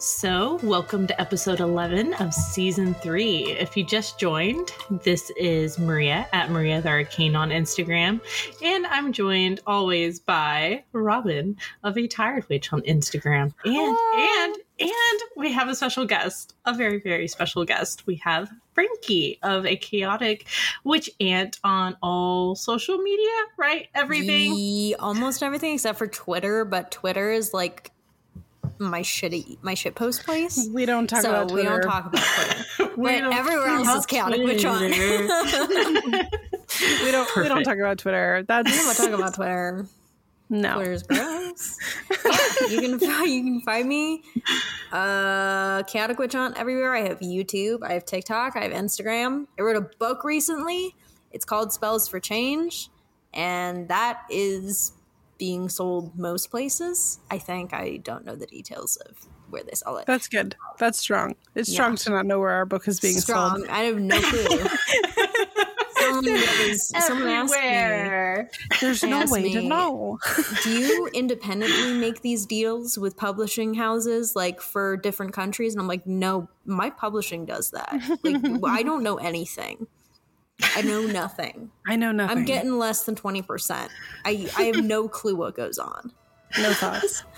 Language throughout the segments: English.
So, welcome to episode 11 of season three. If you just joined, this is Maria at Maria the Arcane on Instagram. And I'm joined always by Robin of A Tired Witch on Instagram. And, and, and we have a special guest, a very, very special guest. We have Frankie of A Chaotic Witch Aunt on all social media, right? Everything. Ye- almost everything except for Twitter, but Twitter is like my shitty my shit post place. We don't talk so about Twitter. we don't talk about Twitter. But everywhere else is about chaotic witch aunt. We we don't. We don't talk about Twitter. That's don't talk about Twitter. no. Twitter's gross. yeah, you can find you can find me uh chaotic witch aunt everywhere. I have YouTube, I have TikTok, I have Instagram. I wrote a book recently. It's called Spells for Change, and that is being sold most places. I think I don't know the details of where they sell it. That's good. That's strong. It's strong to not know where our book is being strong. sold. I have no clue. someone, was, someone asked me, Everywhere. There's no asked way to know. "Do you independently make these deals with publishing houses, like for different countries?" And I'm like, "No, my publishing does that. Like, I don't know anything. I know nothing. I know nothing. I'm getting less than twenty percent. I I have no clue what goes on. no thoughts.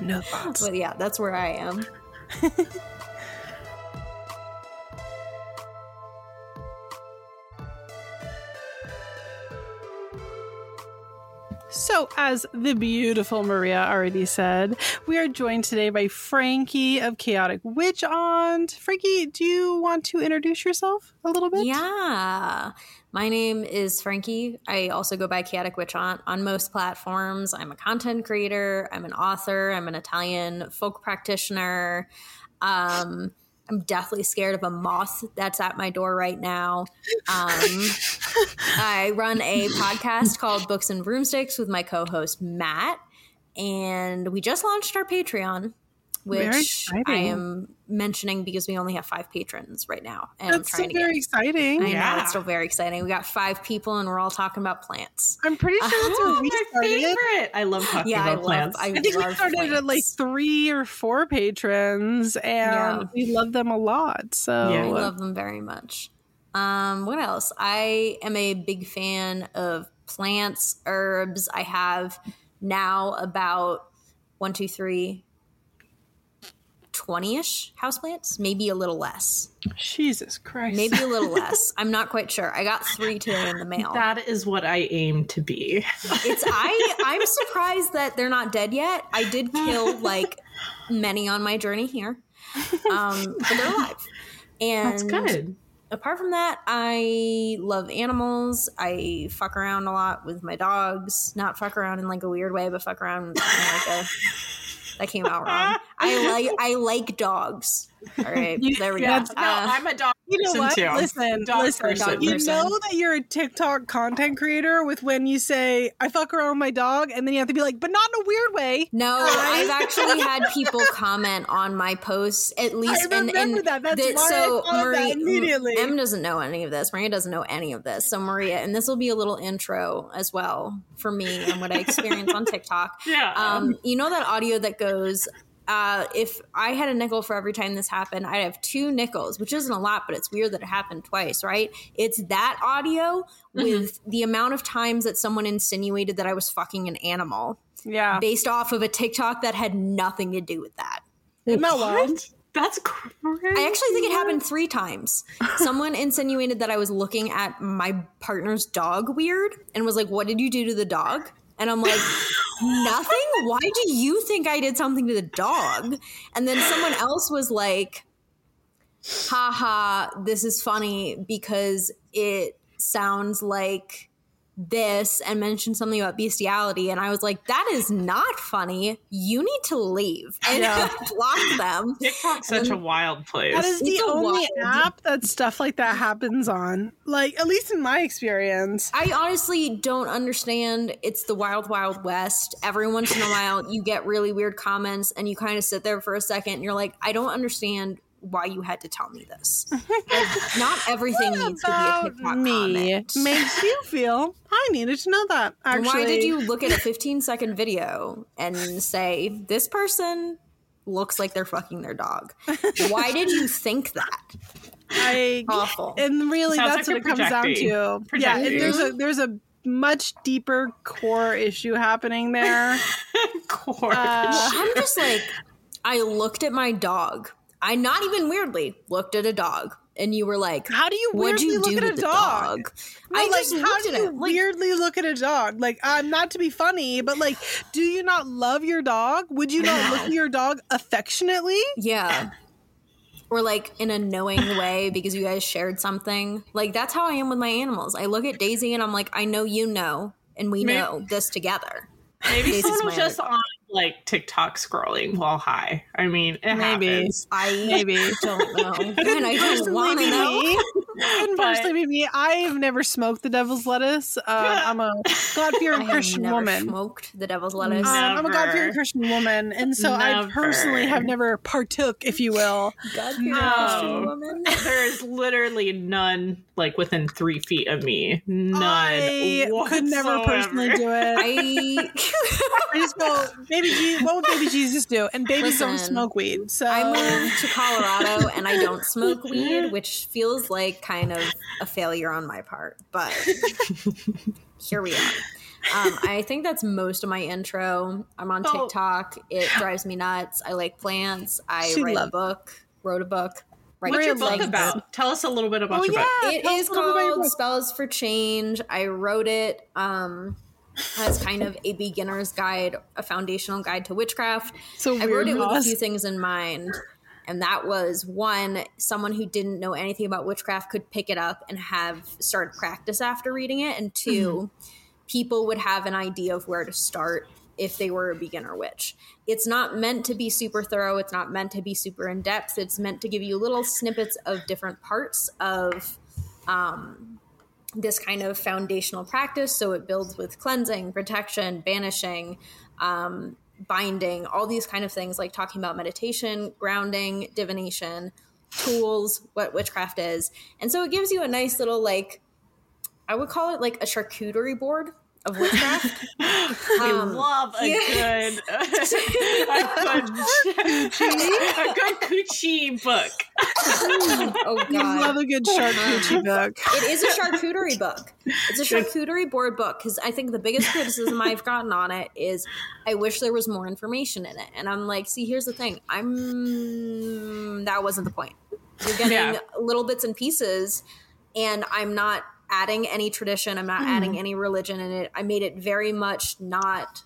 No thoughts. But yeah, that's where I am. So, as the beautiful Maria already said, we are joined today by Frankie of Chaotic Witch Aunt. Frankie, do you want to introduce yourself a little bit? Yeah. My name is Frankie. I also go by Chaotic Witch Aunt on most platforms. I'm a content creator, I'm an author, I'm an Italian folk practitioner. Um, I'm deathly scared of a moth that's at my door right now. Um, I run a podcast called Books and Broomsticks with my co host, Matt. And we just launched our Patreon, which I am mentioning because we only have five patrons right now. And That's I'm so trying to very get exciting. I know Yeah. it's still very exciting. We got five people, and we're all talking about plants. I'm pretty sure that's Oh, where we my started. favorite. I love talking Yeah, I about love. plants. I, I think we love started at like three or four patrons, and Yeah. we love them a lot. So, Yeah. I love them very much. Um, what else? I am a big fan of plants, herbs. I have now about one, two, three, 20-ish houseplants, maybe a little less. Jesus Christ, Maybe a little less. I'm not quite sure. I got three today in the mail. that is what I aim to be. It's I I'm surprised that they're not dead yet. I did kill like many on my journey here. Um but they're alive. And That's good. apart from that, I love animals. I fuck around a lot with my dogs. Not fuck around in like a weird way, but fuck around in like a that came out wrong. I like I like dogs. All right, You- there we yeah, go. it's- No, Uh, I'm a dog You know what? too. Listen, Dog listen. person. You person. know that you're a TikTok content creator with when you say "I fuck around with my dog," and then you have to be like, "But not in a weird way." No, I've actually had people comment on my posts at least. I remember and that. That's that- why so thought of that immediately. M doesn't know any of this. Maria doesn't know any of this. So Maria, and this will be a little intro as well for me and what I experience on TikTok. Yeah. Um, you know that audio that goes. Uh, if I had a nickel for every time this happened, I'd have two nickels, which isn't a lot, but it's weird that it happened twice, right? It's that audio with the amount of times that someone insinuated that I was fucking an animal Yeah, based off of a TikTok that had nothing to do with that. isn't that wild? What? That's crazy. I actually think it happened three times. Someone insinuated that I was looking at my partner's dog weird and was like, What did you do to the dog? And I'm like, Nothing? Why do you think I did something to the dog? And then someone else was like, Haha, this is funny because it sounds like this and mentioned something about bestiality and I was like that is not funny you need to leave and Yeah. block them TikTok's such a wild place. That is the It's a only wild- app that stuff like that happens on. Like, at least in my experience. I honestly don't understand. It's the wild, wild west. Every once in a while, you get really weird comments, and you kind of sit there for a second, and you're like, I don't understand why you had to tell me this. Like, not everything needs to be a About TikTok me comment. makes you feel I needed to know that. Actually, Why did you look at a 15 second video and say this person looks like they're fucking their dog. Why did you think that? I Awful. and really Sounds that's like what it comes down projecting. to. Yeah, Projecting. and there's a there's a much deeper core issue happening there. Course. Uh, I'm just like, I looked at my dog. I not even weirdly looked at a dog, and you were like, How do you "What'd weirdly you look at a the dog? No, I like how do you it. Like, weirdly look at a dog? Like I'm not to be funny, but like, do you not love your dog? Would you not look at your dog affectionately? yeah. Or like in a knowing way because you guys shared something. Like that's how I am with my animals. I look at Daisy and I'm like, I know you know, and we Maybe- know this together. Maybe someone was just on like TikTok scrolling while high. I mean, it Maybe. happens. I Maybe. don't know, and I don't Personally, want to know. me. But- personally me. I've never smoked the devil's lettuce. Um, I'm a God fearing have Christian never woman. smoked the devil's lettuce. Um, I'm a God fearing Christian woman, and so I personally have never partook, if you will. God No. Christian woman. There's literally none like within three feet of me. None. I could never personally do it. I I just go, baby Jesus. What would baby Jesus do? And babies don't smoke weed, so I moved to Colorado and I don't smoke weed, which feels like kind of a failure on my part. But here we are. Um, I think that's most of my intro. I'm on Oh. TikTok. It drives me nuts. I like plants. I She write a book. Wrote a book. Write What's your Maria book loves about? Tell us a little bit about Oh your book. yeah, It tell is a little bit about your called. Spells for Change. I wrote it um, as kind of a beginner's guide, a foundational guide to witchcraft. So I wrote it with a few things in mind. And that was one, someone who didn't know anything about witchcraft could pick it up and have start practice after reading it. And 2 people would have an idea of where to start if they were a beginner witch. It's not meant to be super thorough, it's not meant to be super in depth. It's meant to give you little snippets of different parts of um, this kind of foundational practice. So it builds with cleansing, protection, banishing, um, binding, all these kind of things, like talking about meditation, grounding, divination, tools, what witchcraft is. And so it gives you a nice little, like, I would call it like a charcuterie board of witchcraft. I Um, love a yeah. good, a good, a good coochie book. oh, god. You love a good charcuterie book. It is a charcuterie book. It's a charcuterie board book because I think the biggest criticism I've gotten on it is I wish there was more information in it. And I'm like, see, here's the thing. I'm that wasn't the point. You're getting Yeah. little bits and pieces, and I'm not adding any tradition. I'm not hmm. adding any religion in it. I made it very much not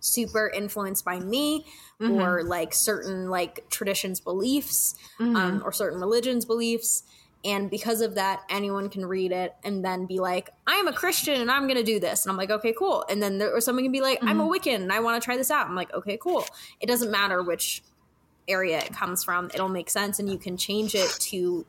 super influenced by me mm-hmm. or like certain like traditions beliefs mm-hmm. um, or certain religions beliefs. And because of that anyone can read it and then be like i'm a christian and i'm gonna do this. And i'm like okay cool. And then there or someone can be like i'm a mm-hmm. wiccan and i want to try this out. I'm like okay cool. It doesn't matter which area it comes from. It'll make sense and you can change it to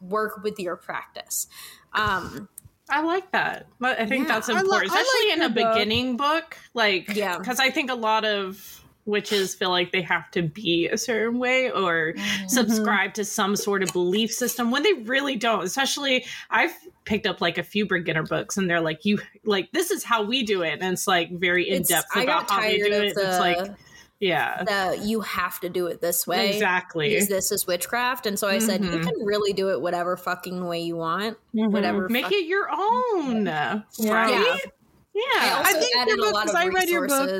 work with your practice um I like that. But I think Yeah. that's important, like especially in a book. beginning book. Like, Yeah. because I think a lot of witches feel like they have to be a certain way or subscribe to some sort of belief system when they really don't. Especially, I've picked up like a few beginner books, and they're like, "You like this is how we do it," and it's like very in depth about how they do it. the, it's like, yeah, the you have to do it this way exactly. use this is witchcraft and so i said you Mhm. can really do it whatever fucking way you want whatever Make it your own, right? Yeah. Yeah. I also think your book, lot of 'cause I read your book.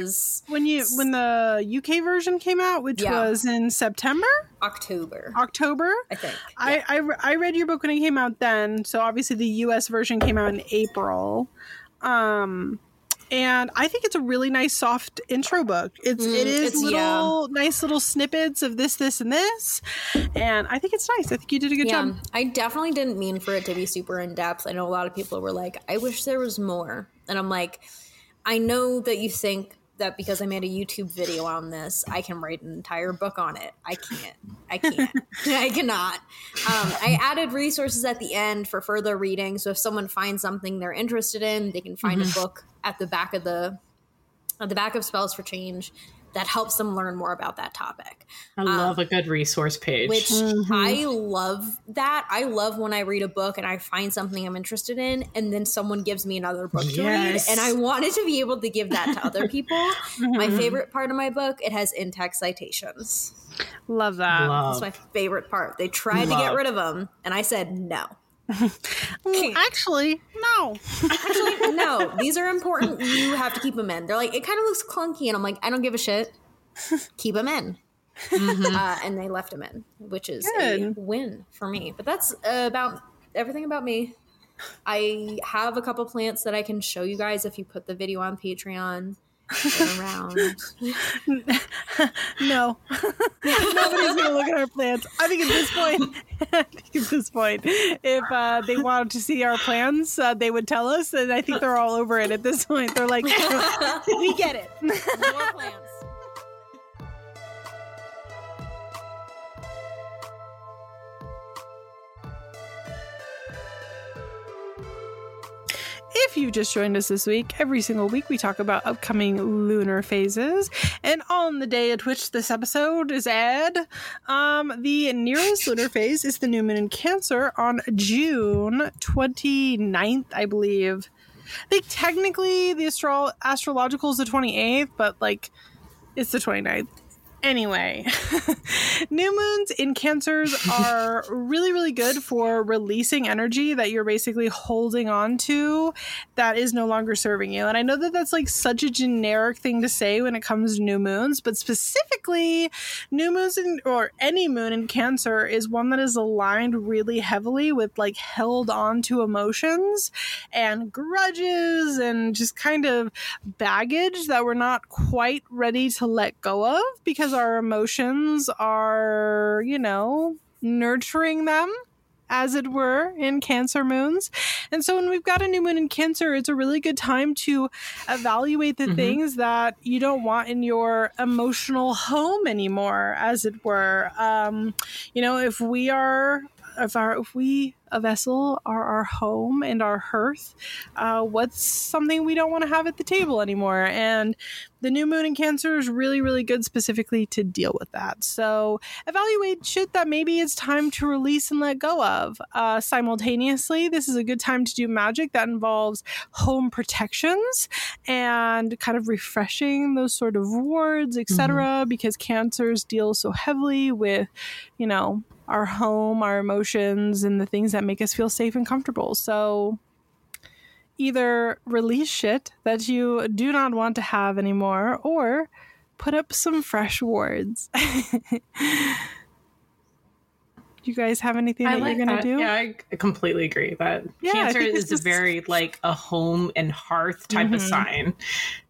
When you when the UK version came out, which Yeah. was in September, October, October, I think. I, I I read your book when it came out then. So obviously the US version came out in April. Um and I think it's a really nice soft intro book. It's Mm, it is it's- little nice little snippets of this this and this. And I think it's nice. I think you did a good yeah, job. I definitely didn't mean for it to be super in depth. I know a lot of people were like, "I wish there was more," and I'm like, I know that you think that because I made a YouTube video on this, I can write an entire book on it. I can't. I can't. I cannot. Um, I added resources at the end for further reading. So if someone finds something they're interested in, they can find a book at the back of the at the back of Spells for Change that helps them learn more about that topic. I love a good resource page. Which Mhm. I love that. I love when I read a book and I find something I'm interested in, and then someone gives me another book to read, and I wanted to be able to give that to other people. My Mhm. favorite part of my book, it has in-text citations. Love that. love. That's my favorite part. They tried to get rid of them, and I said no. Well, actually, no. Actually, no. These are important. You have to keep them in. They're like, it kind of looks clunky, and I'm like, I don't give a shit. Keep them in. Mhm. Uh, and they left them in, which is Good. a win for me. But that's uh, about everything about me. I have a couple plants that I can show you guys if you put the video on Patreon. They're around. no. Nobody's gonna look at our plans. I think at this point, I think at this point, if uh, they wanted to see our plans, uh, they would tell us, and I think they're all over it at this point. They're like, we get it. More plants. If you just joined us this week, every single week we talk about upcoming lunar phases. And on the day at which this episode is aired, um, the nearest lunar phase is the new moon in Cancer on June 29th, I believe. I think technically the astro- astrological is the 28th, but like it's the 29th. Anyway, new moons in cancers are really, really good for releasing energy that you're basically holding on to that is no longer serving you. And I know that that's like such a generic thing to say when it comes to new moons, but specifically, new moons in, or any moon in Cancer is one that is aligned really heavily with like held on to emotions and grudges and just kind of baggage that we're not quite ready to let go of because our emotions are, you know, nurturing them as it were in cancer moons and so when we've got a new moon in cancer it's a really good time to evaluate the Mhm. things that you don't want in your emotional home anymore as it were um you know if we are if our if we a vessel are our home and our hearth uh, what's something we don't want to have at the table anymore? And the new moon in cancer is really really good specifically to deal with that. So evaluate shit that maybe it's time to release and let go of. Uh, simultaneously this is a good time to do magic that involves home protections and kind of refreshing those sort of wards etc because cancers deal so heavily with you know our home our emotions and the things that make us feel safe and comfortable so either release shit that you do not want to have anymore or put up some fresh wards. you guys have anything I that like you're that. to do? Yeah, I completely agree that Yeah, Cancer is just- a very like a home and hearth type of Mhm. sign.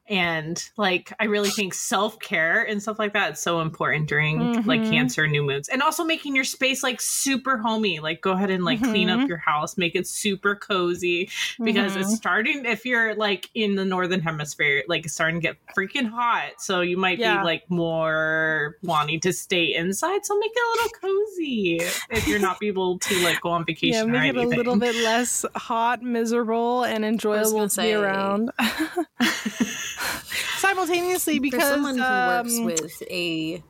And like I really think self care and stuff like that is so important during like Mhm. cancer new moons. And also making your space like super homey. Like go ahead and like clean Mhm. up your house, make it super cozy because Mhm. it's starting if you're like in the northern hemisphere, like it's starting to get freaking hot. So you might Yeah. be like more wanting to stay inside. So make it a little cozy if you're not able to like go on yeah, vacation. or make it a little bit less hot, miserable, and enjoyable to be around. Simultaneously, because For someone who works um, with a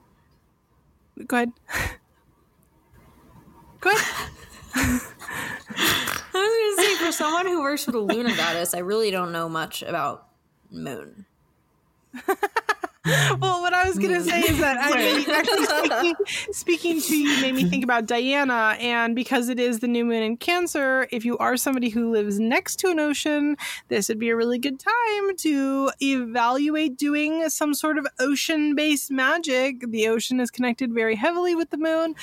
go ahead. Go ahead. I was gonna say for someone who works with a lunar goddess, I really don't know much about moon. Well, what I was gonna say is that I mean, actually speaking, speaking to you made me think about Diana, and because it is the new moon in Cancer, if you are somebody who lives next to an ocean, this would be a really good time to evaluate doing some sort of ocean-based magic. The ocean is connected very heavily with the moon.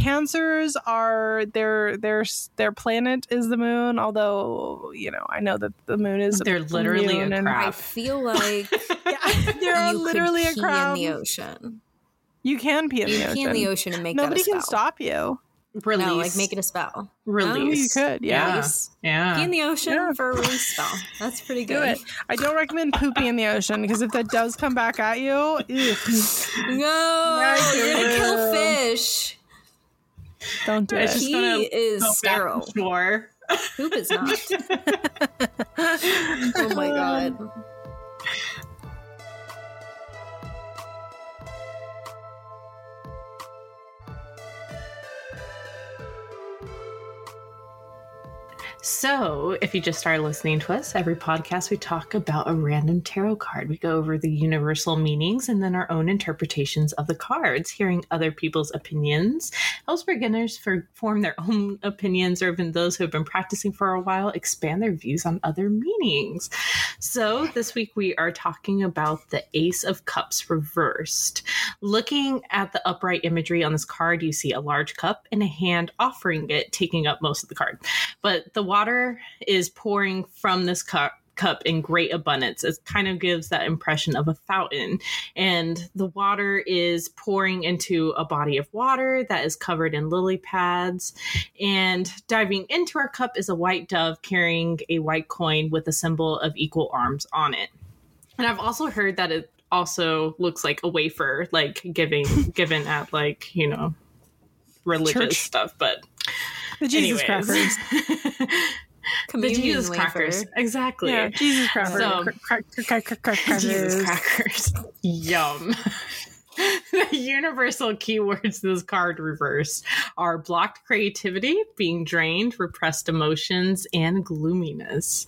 Cancers are their their their planet is the moon. Although you know, I know that the moon is They're literally a moon and- crab. I feel like Yeah, they're you literally could a pee crab. in the ocean. You can pee in You the can ocean. pee in the ocean and make Nobody that a can spell. stop you. Release. No, like make it a spell. release. Oh, you could, yeah. Release. Yeah. Pee in the ocean Yeah. for a release spell. That's pretty Do good. it. I don't recommend pooping in the ocean because if that does come back at you, ugh, No, Right, you're gonna kill fish. Don't do It's it. just is Go back sterile. to shore. Poop is not. oh my god. So, if you just started listening to us, every podcast we talk about a random tarot card. We go over the universal meanings and then our own interpretations of the cards. Hearing other people's opinions helps beginners for, form their own opinions, or even those who have been practicing for a while expand their views on other meanings. So, this week we are talking about the Ace of Cups reversed. Looking at the upright imagery on this card, you see a large cup and a hand offering it, taking up most of the card. But the water is pouring from this cup cup in great abundance. It kind of gives that impression of a fountain. And the water is pouring into a body of water that is covered in lily pads. And diving into our cup is a white dove carrying a white coin with a symbol of equal arms on it. And I've also heard that it also looks like a wafer, like giving given at like, you know, religious Church. stup, but The Jesus anyways. crackers. the Jesus wafer. crackers. Exactly. Yeah, Jesus crackers. So- Crack- crack- crack- crack- crack- Jesus crackers. crackers. Yum. the universal keywords this card reversed are blocked creativity, being drained, repressed emotions, and gloominess.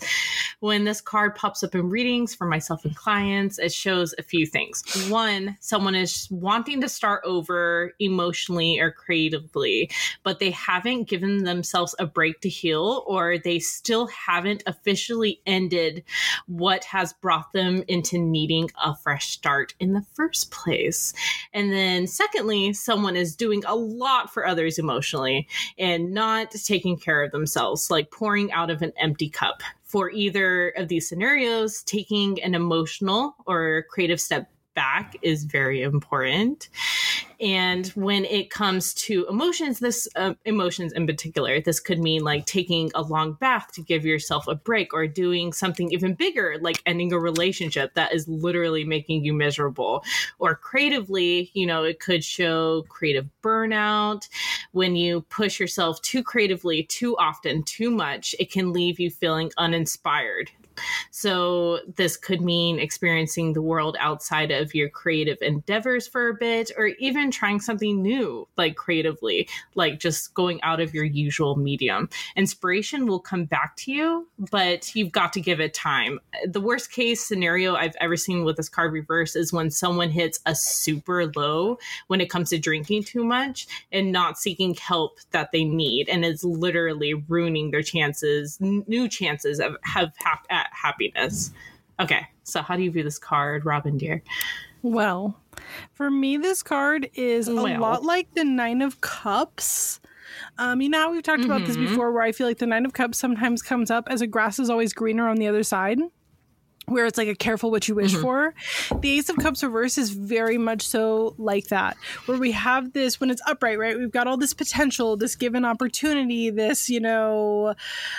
When this card pops up in readings for myself and clients, it shows a few things. One, someone is wanting to start over emotionally or creatively, but they haven't given themselves a break to heal, or they still haven't officially ended what has brought them into needing a fresh start in the first place. And then, secondly, someone is doing a lot for others emotionally and not taking care of themselves, like pouring out of an empty cup. For either of these scenarios, taking an emotional or creative step back is very important. And when it comes to emotions, this uh, emotions in particular, this could mean like taking a long bath to give yourself a break or doing something even bigger, like ending a relationship that is literally making you miserable. Or creatively, you know, it could show creative burnout. When you push yourself too creatively, too often, too much, it can leave you feeling uninspired. So, this could mean experiencing the world outside of your creative endeavors for a bit, or even trying something new, like creatively, like just going out of your usual medium. Inspiration will come back to you, but you've got to give it time. The worst case scenario I've ever seen with this card reverse is when someone hits a super low when it comes to drinking too much and not seeking help that they need, and it's literally ruining their chances, new chances of have hap- at happiness. Okay, so how do you view this card, Robin dear? Well, for me, this card is a lot like the Nine of Cups. Um, you know how we've talked about this Mhm. before, where I feel like the Nine of Cups sometimes comes up as a grass is always greener on the other side, where it's like a careful what you wish Mhm. for. The Ace of Cups reverse is very much so like that, where we have this when it's upright, right? We've got all this potential, this given opportunity, this, you know,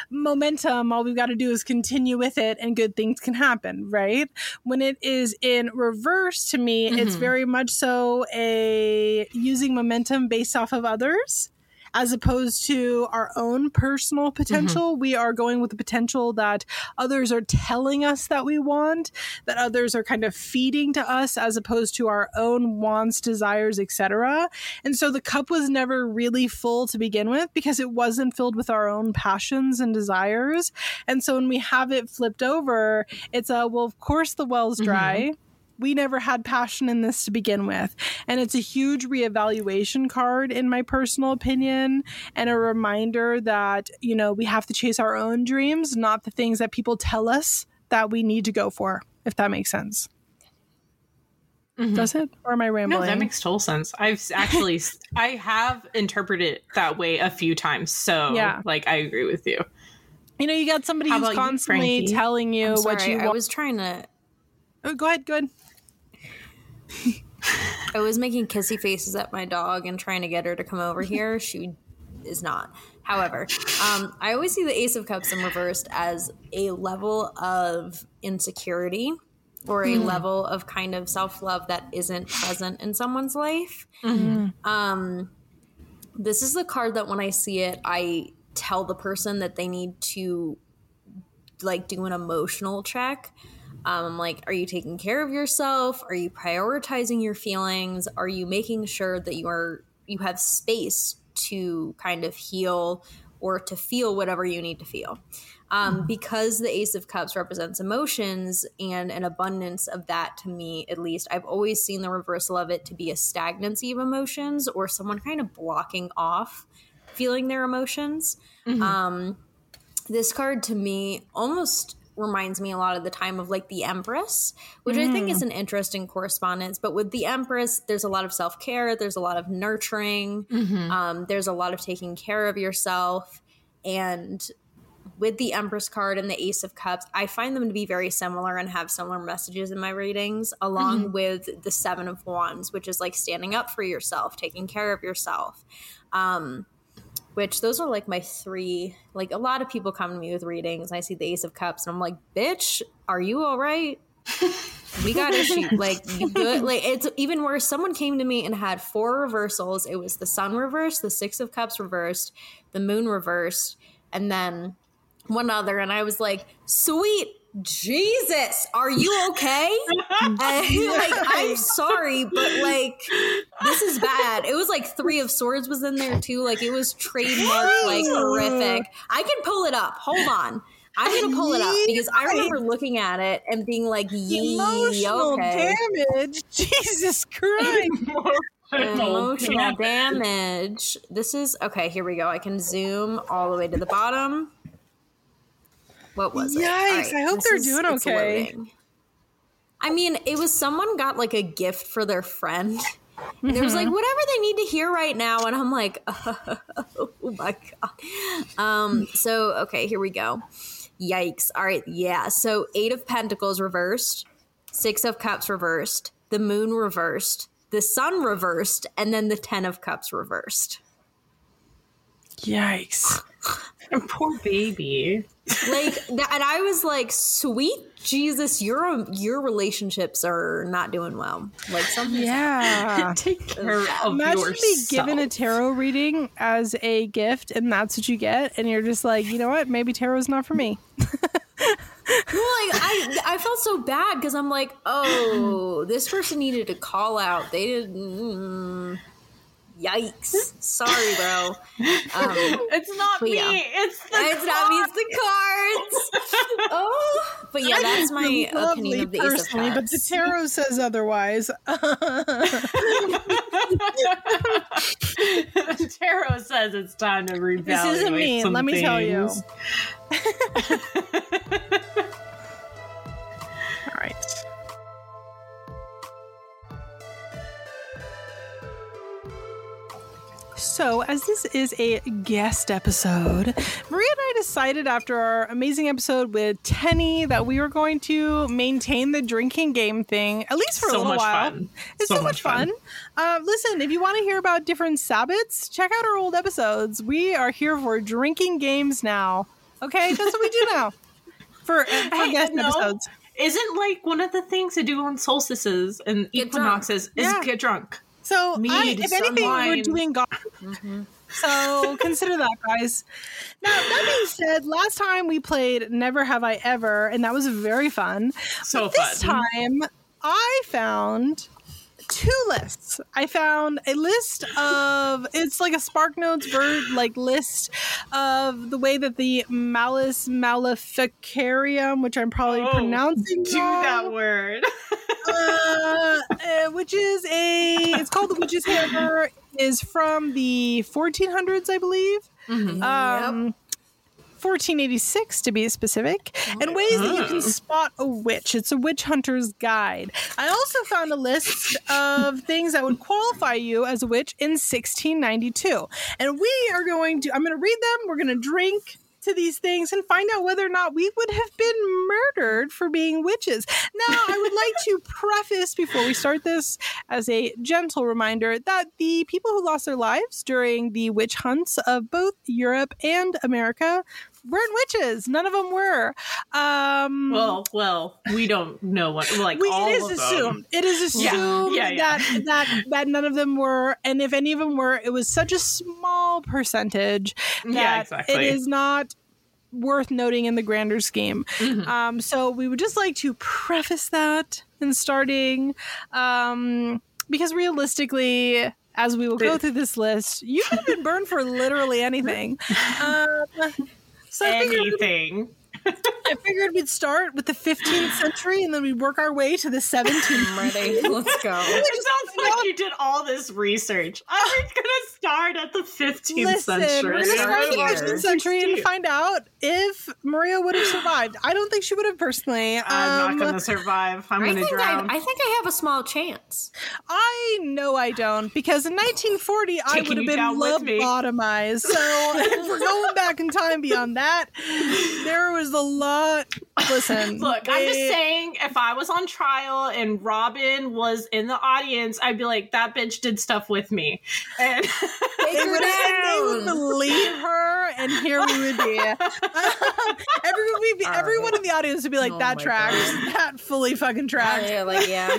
momentum. All we've got to do is continue with it and good things can happen, right? When it is in reverse to me, it's Mhm. very much so a using momentum based off of others as opposed to our own personal mm-hmm. potential. We are going with the potential that others are telling us that we want, that others are kind of feeding to us as opposed to our own wants, desires, etc. And so the cup was never really full to begin with because it wasn't filled with our own passions and desires. And so when we have it flipped over, it's a well, of course the well's mm-hmm. dry. We never had passion in this to begin with. And it's a huge reevaluation card, in my personal opinion, and a reminder that, you know, we have to chase our own dreams, not the things that people tell us that we need to go for, if that makes sense. Mhm. Does it? Or am I rambling? No, that makes total sense. I've actually, I have interpreted it that way a few times. So, Yeah. like, I agree with you. you know, you got somebody How who's about you, constantly telling you I'm what sorry, you I was trying to. Oh, go ahead, good. I was making kissy faces at my dog and trying to get her to come over here. She is not. However, um, I always see the Ace of Cups in reversed as a level of insecurity or a level of kind of self love that isn't present in someone's life. Um, this is the card that when I see it, I tell the person that they need to like do an emotional check. Um, I'm like, are you taking care of yourself? Are you prioritizing your feelings? Are you making sure that you are you have space to kind of heal or to feel whatever you need to feel. Um, because the Ace of Cups represents emotions and an abundance of that to me, at least, I've always seen the reversal of it to be a stagnancy of emotions or someone kind of blocking off feeling their emotions. Um, this card to me almost reminds me a lot of the time of like the Empress, which I think is an interesting correspondence. But with the Empress, there's a lot of self care, there's a lot of nurturing, um, there's a lot of taking care of yourself. And with the Empress card and the Ace of Cups, I find them to be very similar and have similar messages in my readings, along with the Seven of Wands, which is like standing up for yourself, taking care of yourself. Um, which those are like my three. Like a lot of people come to me with readings, and I see the Ace of Cups, and I'm like, "Bitch, are you all right? we got issues. Like you good? Like it's even worse. Someone came to me and had four reversals. It was the Sun reversed, the Six of Cups reversed, the Moon reversed, and then one other. And I was like, "Sweet." Jesus, are you okay? and like, I'm sorry, but like, this is bad. It was like three of swords was in there too. Like, it was trademark, like horrific. I can pull it up. Hold on. I'm gonna pull it up because I remember looking at it and being like, "Yee, Emotional okay." damage. Jesus Christ. Emotional damage. This is okay. Here we go. I can zoom all the way to the bottom. What was it? Yikes, All I hope they're doing okay. loading. I mean, it was someone got like a gift for their friend. And it was Mm-hmm. like whatever they need to hear right now, and I'm like, oh my god. Um. So okay, here we go. Yikes! All right, yeah. So eight of Pentacles reversed, six of Cups reversed, the Moon reversed, the Sun reversed, and then the Ten of Cups reversed. Yikes. Poor baby. Like, th- and I was like, "Sweet Jesus, your your relationships are not doing well." Like something. Yeah. Take care of Imagine yourself. being given a tarot reading as a gift, and that's what you get, and you're just like, you know what? Maybe tarot's not for me. Well, like I, I felt so bad because I'm like, oh, this person needed to call out. They didn't. mm, yikes! Sorry, bro. Um, It's not me. yeah. It's the it's not me. It's the cards. Oh, but yeah, that's my opinion of the Ace of personally, but the tarot says otherwise. Tarot says it's time to reevaluate. This isn't me, let me tell you. All right. So, as this is a guest episode, Maria and I decided after our amazing episode with Tenny that we were going to maintain the drinking game thing, at least for a little much while. fun. It's so, So much much fun. fun. Uh, listen, if you want to hear about different Sabbats, check out our old episodes. We are here for drinking games now. Okay, that's what we do now for, uh, for guest episodes. Isn't like one of the things to do on solstices and equinoxes is Yeah. get drunk. So, I, if anything, we're wine. doing golf. So consider that, guys. Now, that being said, last time we played Never Have I Ever, and that was very fun. So This fun. time, I found two lists. I found a list of it's like a Spark Notes bird like list of the way that the Malleus Maleficarium, which I'm probably Oh, pronouncing Do wrong, that word. uh, uh, which is a it's called the Witch's Hammer is from the 1400s, I believe. Mhm. Um, 1486 to be specific, and ways that you can ah. spot a witch. It's a witch hunter's guide. I also found a list of things that would qualify you as a witch in 1692. And we are going to, I'm going to read them, we're going to drink to these things and find out whether or not we would have been murdered for being witches. Now, I would like to preface before we start this as a gentle reminder that the people who lost their lives during the witch hunts of both Europe and America weren't witches. None of them were. Um, Well, well, we don't know what like we, all it is of them. assumed. It is assumed yeah, yeah. that that that none of them were, and if any of them were, it was such a small percentage that Yeah, exactly. it is not worth noting in the grander scheme. Mhm. Um, so we would just like to preface that in starting, um, because realistically, as we will go through this list. You could have been burned for literally anything. Um, so I figured, Anything. I figured we'd start with the 15th century and then we'd work our way to the 17th. I'm ready. Let's go. It sounds like you did all this research. I was gonna start at the 15th Listen, century. we're gonna start at the 15th century and find out if Maria would have survived. I don't think she would have personally. I'm Um, not gonna survive. I'm gonna think I. I think I have a small chance. I know I don't because in 1940 I would have been down with me. lobotomized. So if we're going back in time beyond that, there was a lot. Listen, Look, I'm just saying, if I was on trial and Robin was in the audience, I'd be like, that bitch did stuff with me. And They would, they would believe her, and here we would be. everyone, would be, everyone right. in the audience would be like, Oh "That tracks. God. That fully fucking tracks." yeah, like yeah.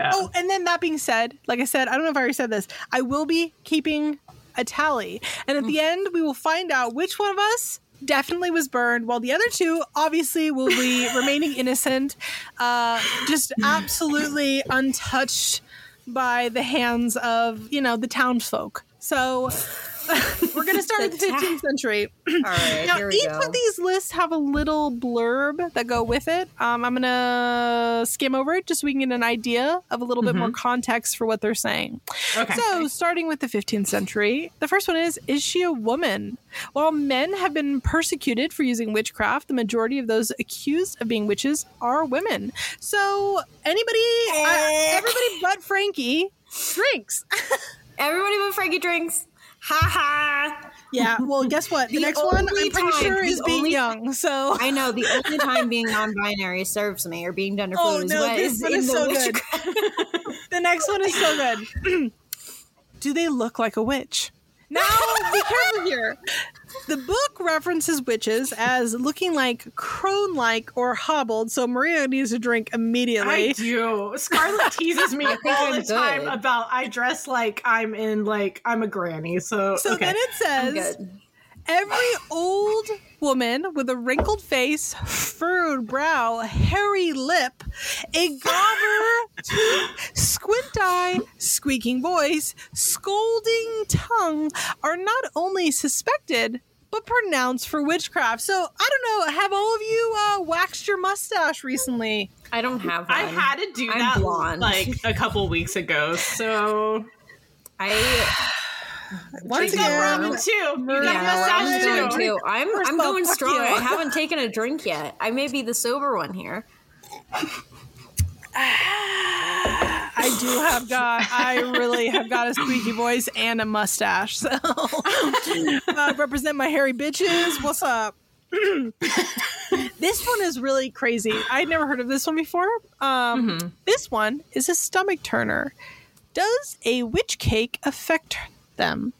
Oh, and then that being said, like I said, I don't know if I already said this. I will be keeping a tally, and at the end, we will find out which one of us definitely was burned, while the other two obviously will be remaining innocent, uh, just absolutely untouched by the hands of you know the townsfolk. So. We're going to start with the The 15th century. All right, Now, here we each go. of these lists have a little blurb that go with it. Um, I'm gonna skim over it just so we can get an idea of a little bit more context for what they're saying. okay. So, starting with the 15th century, the first one is Is she a woman? While men have been persecuted for using witchcraft, the majority of those accused of being witches are women. So, anybody, uh, everybody but Frankie drinks. Everybody but Frankie drinks. Ha ha. Yeah, well, guess what? The, The next one, I'm pretty time- sure, is being young. So, I know the only time being non-binary serves me or being gender Oh, fluid is no, when this is one is the so good. The next one is so good. Do they look like a witch? Now, be careful here. The book references witches as looking like crone like or hobbled, so Maria needs to drink immediately. I do. Scarlett teases me all I'm the time about I dress like I'm in like I'm a granny. So, So okay. then it I'm says good. Every old woman with a wrinkled face, furrowed brow, hairy lip, a gobber tooth, squint eye, squeaking voice, scolding tongue are not only suspected but pronounced for witchcraft. So I don't know. Have all of you uh, waxed your mustache recently? I don't have one. I had to do I'm that blonde. like a couple weeks ago. So I Once you got again, Robin too. You Maria- got yeah, I'm too. too. I'm First I'm going strong. I haven't taken a drink yet. I may be the sober one here. I do have got, I really have got a squeaky voice and a mustache. So uh, represent my hairy bitches. What's up? this one is really crazy. I'd never heard of this one before. Um, This one is a stomach turner. Does a witch cake affect them?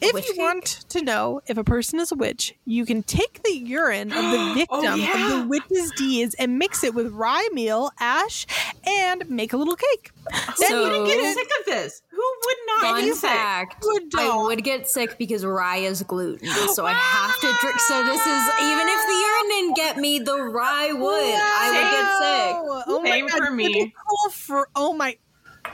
If you cake? want to know if a person is a witch, you can take the urine of the oh, victim of yeah. the witch's deeds and mix it with rye meal, ash, and make a little cake. Then So- you can get Get sick of this. Who would not Fun be sick? fact: Good I would get sick because rye is gluten, so I have to drink. So this is even if the urine didn't get me, the rye would. I would get sick. Wow. Oh my Same God, for me. typical For oh my.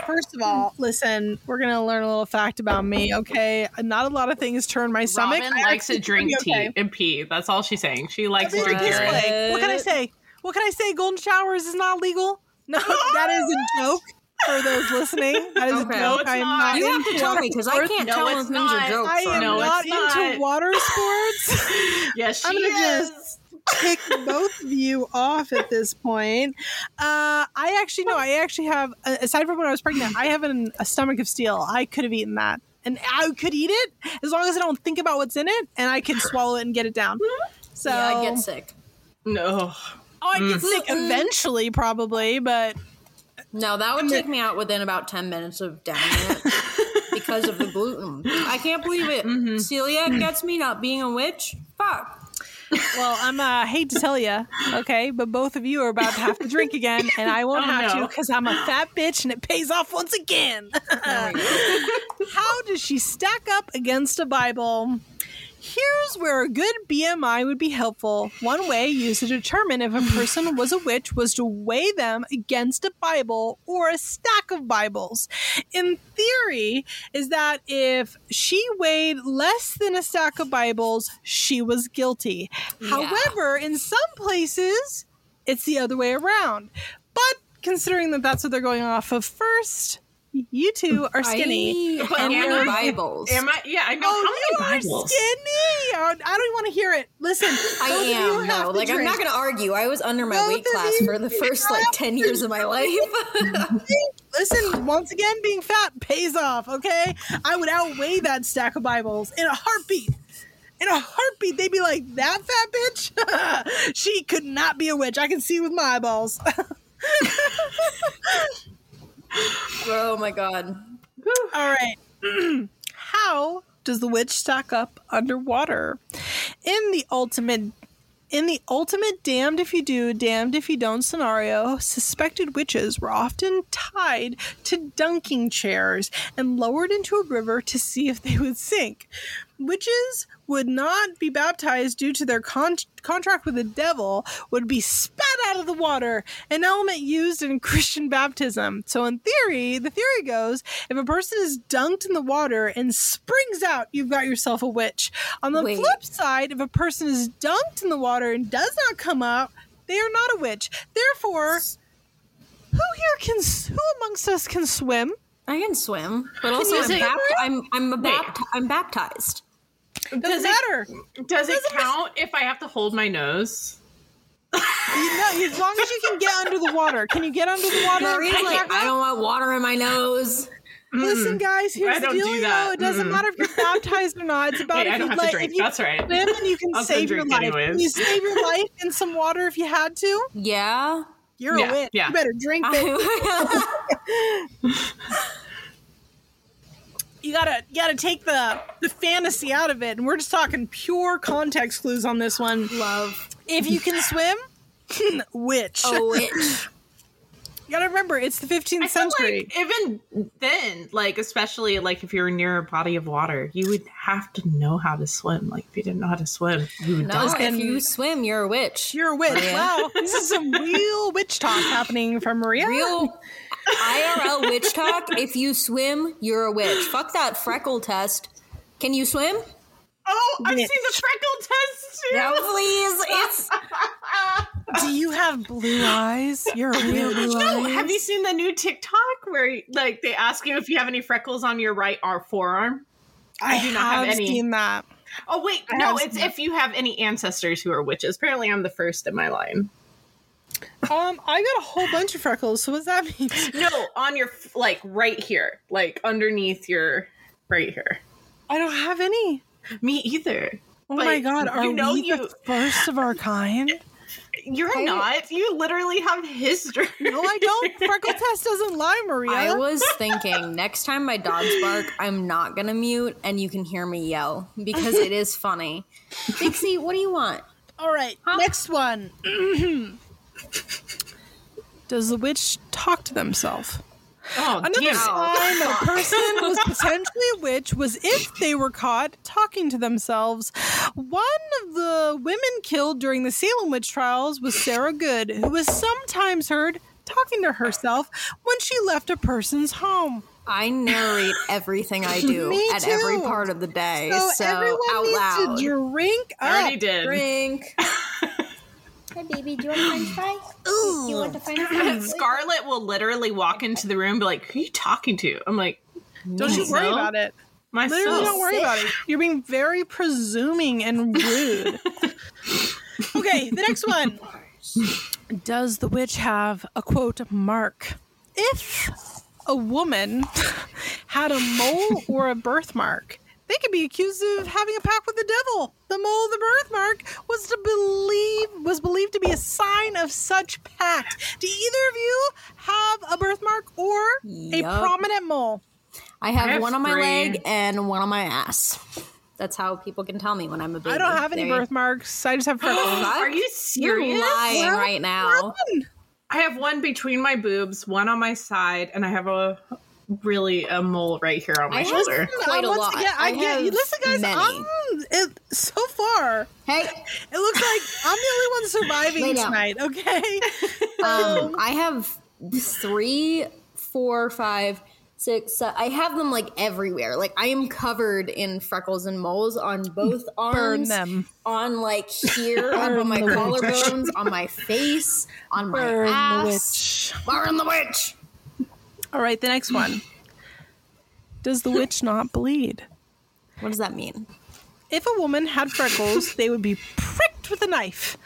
First of all, listen, we're gonna learn a little fact about me, okay? Not a lot of things turn my stomach. Robin I likes to drink tea okay. and pee. That's all she's saying. She likes to drink this urine. What? What can I say? What can I say? Golden showers is not legal. No, that is a joke for those listening. That is Okay. a joke. it's I am not. not. You have to into tell water me because I sports. can't No, tell it's when things not. are jokes. I am No, not it's into water sports. Yes, she I'm gonna is. just kick both of you off at this point. Uh, I actually no, I actually have. uh, Aside from when I was pregnant, I have an, a stomach of steel. I could have eaten that, and I could eat it as long as I don't think about what's in it, and I can swallow it and get it down. So yeah, I get sick. No. Oh, I get sick eventually, probably, but No, that would take me out within about ten minutes of downing it because of the gluten. I can't believe it. Celiac gets me not being a witch. Fuck. Well, I'm uh, hate to tell you, okay, but both of you are about to have to drink again, and I won't Oh, have no. to because I'm a fat bitch, and it pays off once again. There we go. How does she stack up against a Bible? Here's where a good BMI would be helpful. One way used to determine if a person was a witch was to weigh them against a Bible or a stack of Bibles. In theory, is that if she weighed less than a stack of Bibles, she was guilty. Yeah. However, in some places, it's the other way around. But considering that that's what they're going off of first, you two are skinny. I But have am no Bibles. Am I? Yeah, I know. Oh, you How are many Bibles? skinny. Oh, I don't even want to hear it. Listen, I both of you am have though. to Like I'm not gonna argue. I was under my Both weight class for the first like ten years of my life. Listen, once again, being fat pays off. Okay, I would outweigh that stack of Bibles in a heartbeat. In a heartbeat, they'd be like, "That fat bitch, she could not be a witch. I can see with my eyeballs." oh my god. All right. How does the witch stack up underwater? In the ultimate in the ultimate damned if you do, damned if you don't scenario, suspected witches were often tied to dunking chairs and lowered into a river to see if they would sink. Witches would not be baptized due to their con- contract with the devil, would be spat out of the water, an element used in Christian baptism. So, in theory, the theory goes if a person is dunked in the water and springs out, you've got yourself a witch. On the Wait. flip side, if a person is dunked in the water and does not come up, they are not a witch. Therefore, who here can, who amongst us can swim? I can swim, but also I'm, bapt- I'm I'm a bapt- I'm baptized. Doesn't Does it, matter. does it count if I have to hold my nose? You know, as long as you can get under the water. Can you get under the water? Maria's like, I don't want water in my nose. Listen, guys. Here's the deal. do You that. know, it doesn't Mm-mm. matter if you're baptized or not. It's about Hey, if you have to like. If you That's right. swim and you can I'll save your life. anyways. Can you save your life in some water if you had to? Yeah. You're Yeah, a witch. yeah. You better drink it. You gotta, you gotta take the the fantasy out of it, and we're just talking pure context clues on this one. Love If you can swim, witch. a witch. You gotta remember, it's the 15th I feel century. like even then, like especially like if you're near a body of water, you would have to know how to swim. Like if you didn't know how to swim, you would No, die. if you swim, you're a witch. You're a witch. Maria. Wow, this is some real witch talk happening from Maria. Real IRL witch talk. If you swim, you're a witch. Fuck that freckle test. Can you swim? Oh, I've Witch. seen the freckle test too. No, please. It's Do you have blue eyes? You're a real blue No, eyes. have you seen the new TikTok where like they ask you if you have any freckles on your right ar- forearm? I, do not have any. I've seen that. Oh wait, I no, it's seen if you have any ancestors who are witches. Apparently, I'm the first in my line. Um, I got a whole bunch of freckles. So what does that mean? No, on your like right here, like underneath your right here. I don't have any. Me either. Oh But my god, are you know we you- the first of our kind? You're I- not. You literally have history. No, I don't. Freckle test doesn't lie, Maria. I was thinking next time my dogs bark, I'm not gonna mute and you can hear me yell because it is funny. Dixie, what do you want? All right, next one. Does the witch talk to themselves? Oh Another damn sign that a person was potentially a witch was if they were caught talking to themselves. One of the women killed during the Salem witch trials was Sarah Good, who was sometimes heard talking to herself when she left a person's home. I narrate everything I do at every part of the day. So, So, everyone out needs loud. to drink I already did. Drink. Hi, baby. Do you want a french fry? Do you want a french fry? Scarlett will literally walk into the room and be like, "Who are you talking to?" I'm like, Don't you worry Myself? about it. "Myself." Literally, don't worry about it. You're being very presuming and rude. okay, the next one. Does the witch have a quote mark? If a woman had a mole or a birthmark, they could be accused of having a pact with the devil. The mole, the birthmark, was to believe was believed to be a sign of such pact. Do either of you have a birthmark or a prominent mole? I have, I have one on my leg and one on my ass. That's how people can tell me when I'm a baby. I don't have any There you- birthmarks. I just have freckles. Are you You're serious? lying Well, right now. I have one between my boobs, one on my side, and I have a really a mole right here on my I have- shoulder. Quite a lot. Again, I, I get you. have Listen, guys, many. I'm It so far, Hey, it looks like I'm the only one surviving tonight. Okay. um, I have three, four, five, six. se- I have them like everywhere. Like I am covered in freckles and moles on both arms. Burn them. On like here, up on my collarbones, on my face, on my Burn the ass. witch. Burn the witch. All right, the next one. Does the witch not bleed? What does that mean? If a woman had freckles, they would be pricked with a knife,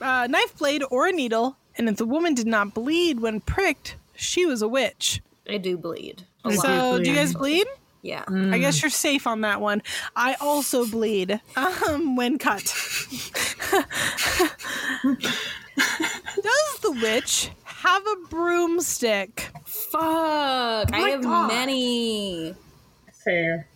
a knife blade, or a needle. And if the woman did not bleed when pricked, she was a witch. I do bleed. A I lot. do So, do you guys bleed? Yeah. I guess you're safe on that one. I also bleed um, when cut. Does the witch have a broomstick? Fuck. I have God. many. Fair.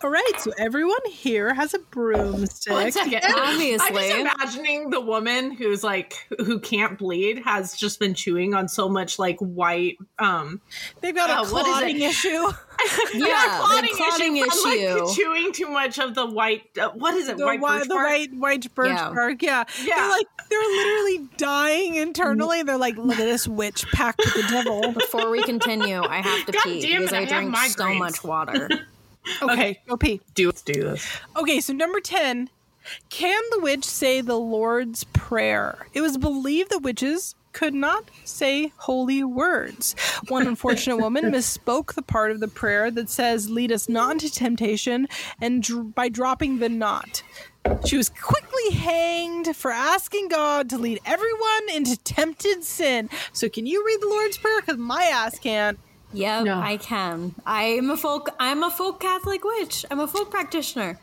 All right, so everyone here has a broomstick. One second. Obviously. I'm just imagining the woman who's like who can't bleed has just been chewing on so much like white um They've got Uh, a what is clotting issue. Yeah, clotting, the clotting issue, from, issue. like chewing too much of the white uh, what is it The white white, birch the bark? white, white birch Yeah. bark. Yeah. Yeah. They're like, they're literally dying internally. They're like, look at this witch packed with the devil. Before we continue, I have to God pee damn because I I have drink so much water. Okay, go pee. do let's do this Okay, so number 10. Can the witch say the Lord's Prayer? It was believed that witches could not say holy words. One unfortunate woman misspoke the part of the prayer that says, Lead us not into temptation, and dr- by dropping the not. She was quickly hanged for asking God to lead everyone into tempted sin. So, can you read the Lord's Prayer? Because my ass can't. Yep, No. I can. I'm a folk. I'm a folk Catholic witch. I'm a folk practitioner.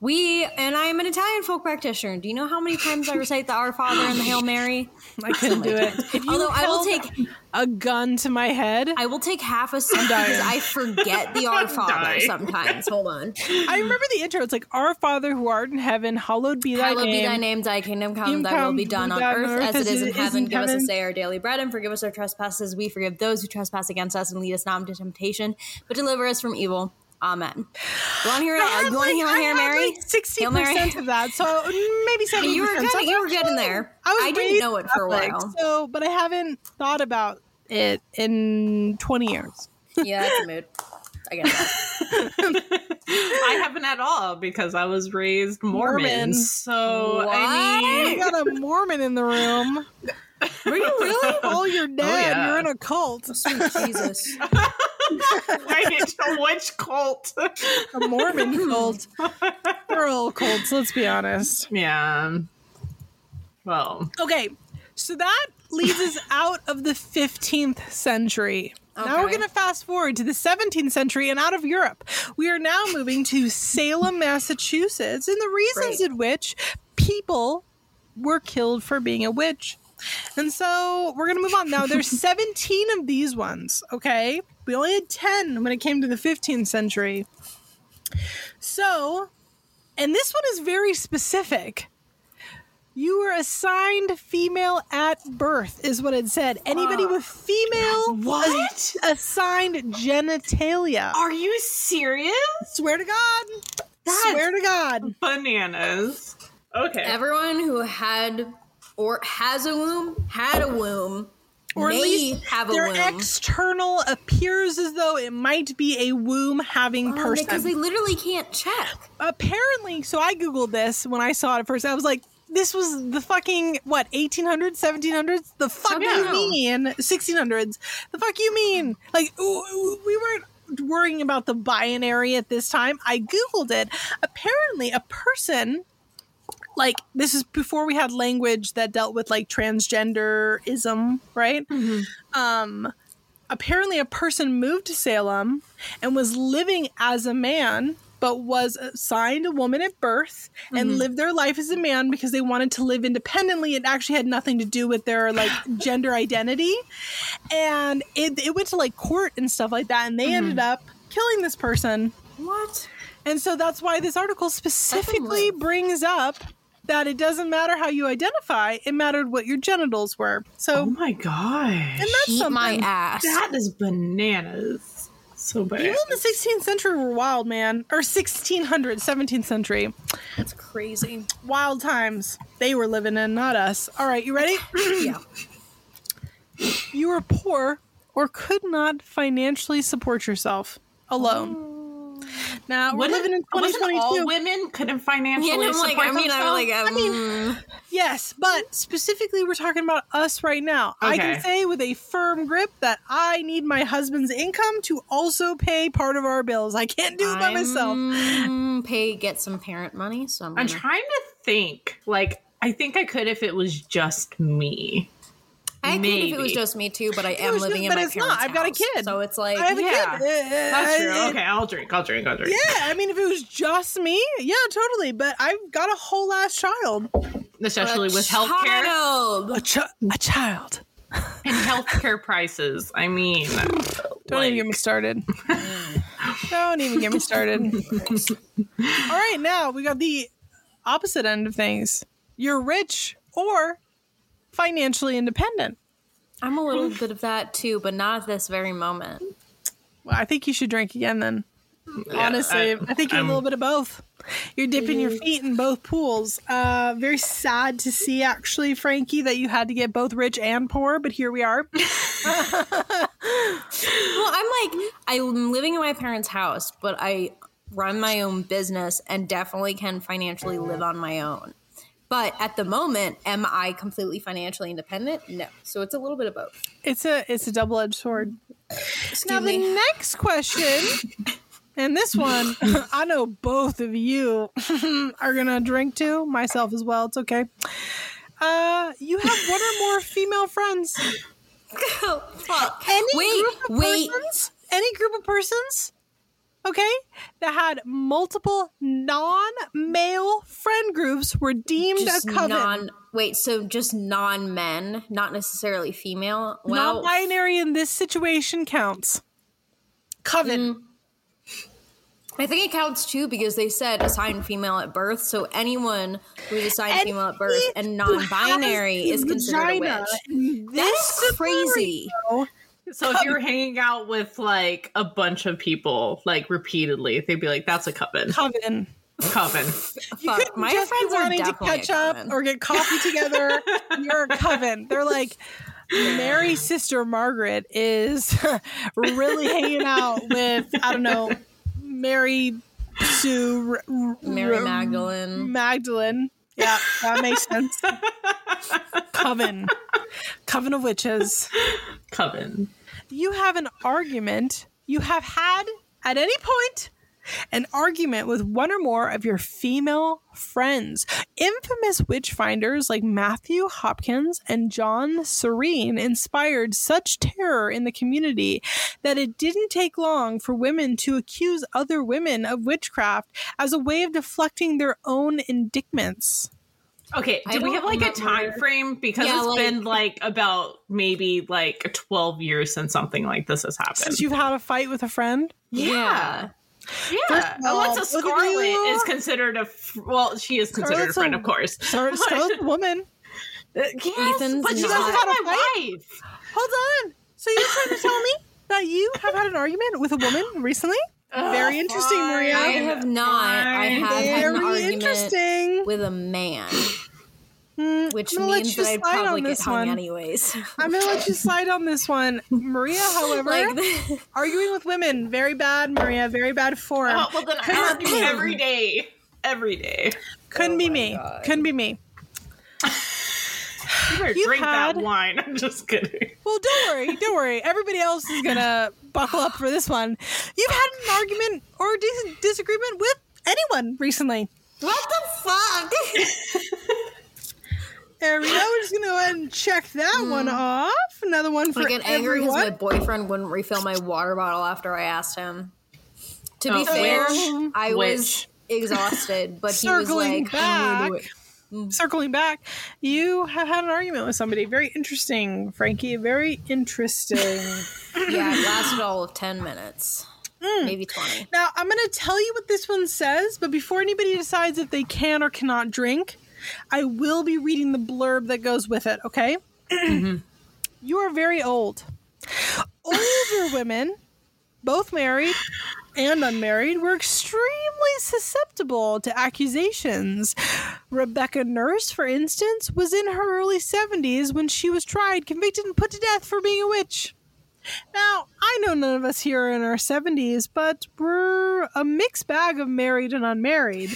We and I'm an Italian folk practitioner. Do you know how many times I recite the Our Father and the Hail Mary? I couldn't do it. If you Although I will take, a gun to my head, I will take half a sip because I forget the Our Father sometimes. Hold on. I remember the intro. It's like, Our Father who art in heaven, hallowed be thy Hallowed name. be thy name, thy kingdom come, Kingdom thy will be done on done earth as it is in heaven. Give us heaven. this day our daily bread and forgive us our trespasses. We forgive those who trespass against us and lead us not into temptation, but deliver us from evil. Amen. You want to hear? I have you want to like- hear I Hail have Mary? like sixty Hail percent of that, so maybe seventy. You were kinda- you were getting there. I didn't know it for a while. So, but I haven't thought about it in twenty years. yeah, that's a mood. I get that. I haven't at all because I was raised Mormon. Mormon. So I We got a Mormon in the room. Were you really? Oh, you're dead. yeah. You're in a cult. Oh, sweet Jesus. right, which cult? A Mormon cult. We're all cults. Let's be honest. yeah. Well, Okay, so that leads us out of the 15th century. Now we're going to fast forward to the 17th century and out of Europe. We are now moving to Salem, Massachusetts, and the reasons Great. in which people were killed for being a witch. And so we're going to move on. Now, there's 17 of these ones, okay? We only had 10 when it came to the 15th century. So, and this one is very specific. You were assigned female at birth, is what it said. Anybody with female What? assigned genitalia. are you serious? Swear to God. That's- Swear to God. Bananas. Okay. Everyone who had or has a womb had a womb. Or at least have a their external appears as though it might be a womb having Oh, person. because they literally can't check. apparently so i googled this when i saw it first. I was like this was the fucking what 1800s 1700s the fuck you mean? 1600s the fuck you mean? Like we weren't worrying about the binary at this time. I googled it. Apparently a person like this is before we had language that dealt with like transgenderism right? Um apparently a person moved to Salem and was living as a man but was assigned a woman at birth and lived their life as a man because they wanted to live independently. It actually had nothing to do with their like gender identity. And it, it went to like court and stuff like that and they ended up killing this person. What? and so that's why this article specifically brings up that it doesn't matter how you identify it mattered what your genitals were so oh my gosh. and that's Eat my ass. that is bananas. So bad. People in the 16th century were wild, man. Or 1600, 17th century. That's crazy. Wild times they were living in, not us. All right, you ready? Yeah. you were poor or could not financially support yourself alone. Oh. Now we're Wouldn't- living in wasn't all women couldn't financially Yeah, and I'm like, support I mean, I'm themselves? like, um, Yes, but specifically, we're talking about us right now. I can say with a firm grip that I need my husband's income to also pay part of our bills. I can't do it by myself. mm, pay get some parent money. So I'm, I'm gonna- trying to think. Like, I think I could if it was just me. I could if it was just me too, but I it am was living just- in but my it's not. I've got a house, kid. so it's like I have a kid. That's true. I- Okay, I'll drink. I'll drink. I'll drink. Yeah, I mean, if it was just me, yeah, totally. But I've got a whole ass child. Especially with healthcare Child. A, ch- a child. and healthcare prices. I mean, Don't even get me started. Don't even get me started. All right, now we got the opposite end of things. You're rich or financially independent. I'm a little bit of that too, but not at this very moment. Well, I think you should drink again then. Honestly, I, I- think you're I'm- a little bit of both. You're dipping your feet in both pools. Uh, very sad to see, actually, Frankie, that you had to get both rich and poor, but here we are. Well, I'm like, I'm living in my parents' house, but I run my own business and definitely can financially live on my own. But at the moment, am I completely financially independent? No. So it's a little bit of both. It's a it's a double edged sword. Excuse Now the next question, and this one, I know both of you are gonna drink to. Myself as well. It's okay. Uh, you have one or more female friends. Oh, fuck. Any Wait, group of wait. persons, any group of persons, okay, that had multiple non-male friend groups were deemed Just a coven. non. Wait, so just non men, not necessarily female. Well, Non-binary in this situation counts. Coven. Mm. I think it counts too because they said assigned female at birth. So anyone who's assigned female at birth and non-binary is considered a witch. That is crazy. So if you're hanging out with like a bunch of people, like repeatedly, they'd be like, "That's a coven." Coven. Coven. You Fuck, couldn't my just be friends are wanting to catch up or get coffee together. You're a coven. They're like Mary's sister Margaret is really hanging out with I don't know Mary Sue R- R- Mary R- Magdalene. Magdalene. Yeah, that makes sense. Coven. Coven of witches. Coven. You have an argument. You have had at any point an argument with one or more of your female friends. Infamous witch finders like Matthew Hopkins and John Stearne inspired such terror in the community that it didn't take long for women to accuse other women of witchcraft as a way of deflecting their own indictments. Okay, I do we have like a time frame? Because Yeah, it's like- been like about maybe like 12 years since something like this has happened. Since you've had a fight with a friend, yeah. Yeah. First of all, Alexa Scarlet is considered a f- well, she is considered Scarlet's a friend, a- of course. Scar- Scarlet's a woman. yes, Ethan's but she's not- also Had a my fight? wife. Hold on. So you're trying to tell me that you have had an argument with a woman recently? Very interesting, Maria. I have not. I have had an Very argument interesting. with a man, Hmm, which I'm gonna let means you that I'd slide on probably get this hung one. anyways. I'm gonna let you slide on this one. Maria, however, like, arguing with women, very bad, Maria, very bad form. Oh, well, then I argue every day. Every day. Couldn't Oh be me. God. Couldn't be me. You better You've drink had- that wine. I'm just kidding. Well, don't worry, don't worry. Everybody else is gonna buckle up for this one. You've had an argument or dis- disagreement with anyone recently. what the fuck? There we go. We're just gonna go ahead and check that one hmm. off. Another one for I get angry because my boyfriend wouldn't refill my water bottle after I asked him. To be Oh, fair, which- I was which- exhausted, but he was like, "I'm gonna do it." Circling back, you have had an argument with somebody. Very interesting, Frankie. Very interesting. Yeah, it lasted all of 10 minutes. Hmm. Maybe 20. now, I'm going to tell you what this one says, but before anybody decides if they can or cannot drink, I will be reading the blurb that goes with it, okay? Mm-hmm. You are very old. Older women both married and unmarried, were extremely susceptible to accusations. Rebecca Nurse, for instance, was in her early 70s when she was tried, convicted, and put to death for being a witch. Now, I know none of us here are in our 70s, but we're a mixed bag of married and unmarried.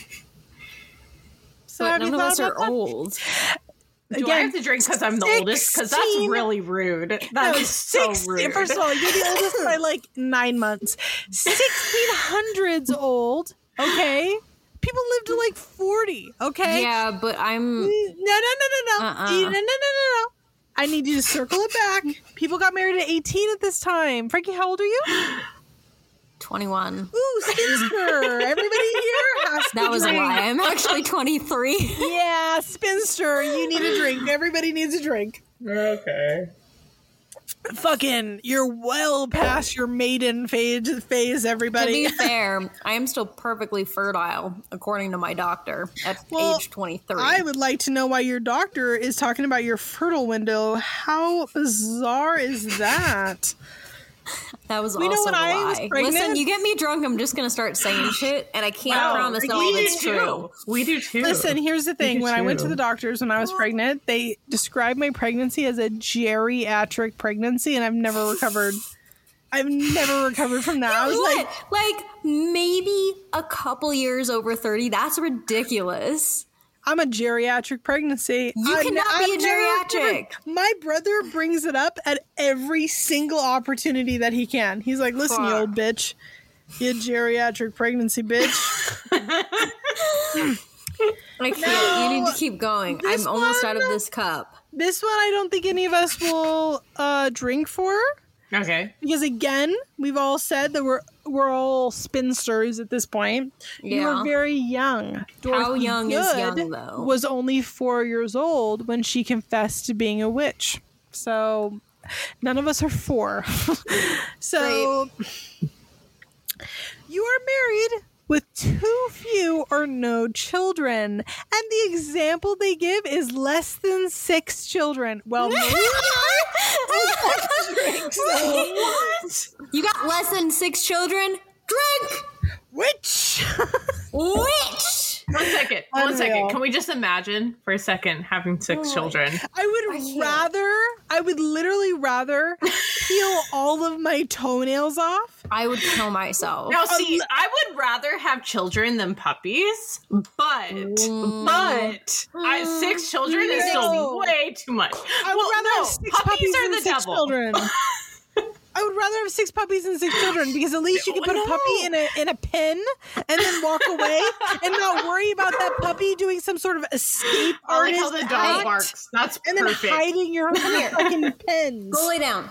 So But none of us are that? old. Do I have to drink because I'm the oldest? Because that's really rude. That No, is so rude. First of all, you're the oldest by like nine months. 1600s old, okay? People lived to like 40, okay? Yeah, but I'm. No, no, no, no, no. Uh-uh. No, no, no, no, no. I need you to circle it back. People got married at 18 at this time. Frankie, how old are you? 21. Ooh, spinster. Everybody here has to That was a drink. lie. I'm actually 23. Yeah, spinster. You need a drink. Everybody needs a drink. okay. Fucking, you're well past your maiden phase, phase to everybody. be fair, I am still perfectly fertile, according to my doctor, at Well, age 23. I would like to know why your doctor is talking about your fertile window. How bizarre is that? that was We know also when a I was pregnant- Listen, you get me drunk, I'm just going to start saying shit, and I can't Wow, promise that all of it's too. true. We do too. Listen, here's the thing. do When I went to the doctors when I was pregnant, they described my pregnancy as a geriatric pregnancy, and I've never recovered. I've never recovered from that. I was What? like, Like, maybe a couple years over 30. That's ridiculous. I'm a geriatric pregnancy. You I've cannot ne- be a I've never geriatric. recovered. My brother brings it up at every single opportunity that he can. He's like, listen, you old bitch. You a geriatric pregnancy bitch. I can't. you need to keep going. I'm almost one- out of this cup. This one I don't think any of us will uh, drink for. Okay. Because again, we've all said that we're we're all spinsters at this point. You Yeah. were very young. How Dorothy young is young, though? Was only four years old when she confessed to being a witch. So none of us are four. so you are married with too few or no children. And the example they give is less than six children. Well, Maria and drink, so What? You got less than six children? Drink! Which? Witch! One second. One second. Unreal. Can we just imagine for a second having six oh children? I would can't. rather, I would literally rather peel all of my toenails off. I would kill myself. Now, see, um, I would rather have children than puppies, but mm. but I, six mm. children is No. still way too much. I would well, rather no, have six puppies, puppies are than the six devil. children. I would rather have six puppies than six children because at least you can put a puppy in a in a pen and then walk away and not worry about that puppy doing some sort of escape I like how artist the dog act barks. That's and then hiding your fucking pens. Go lay down.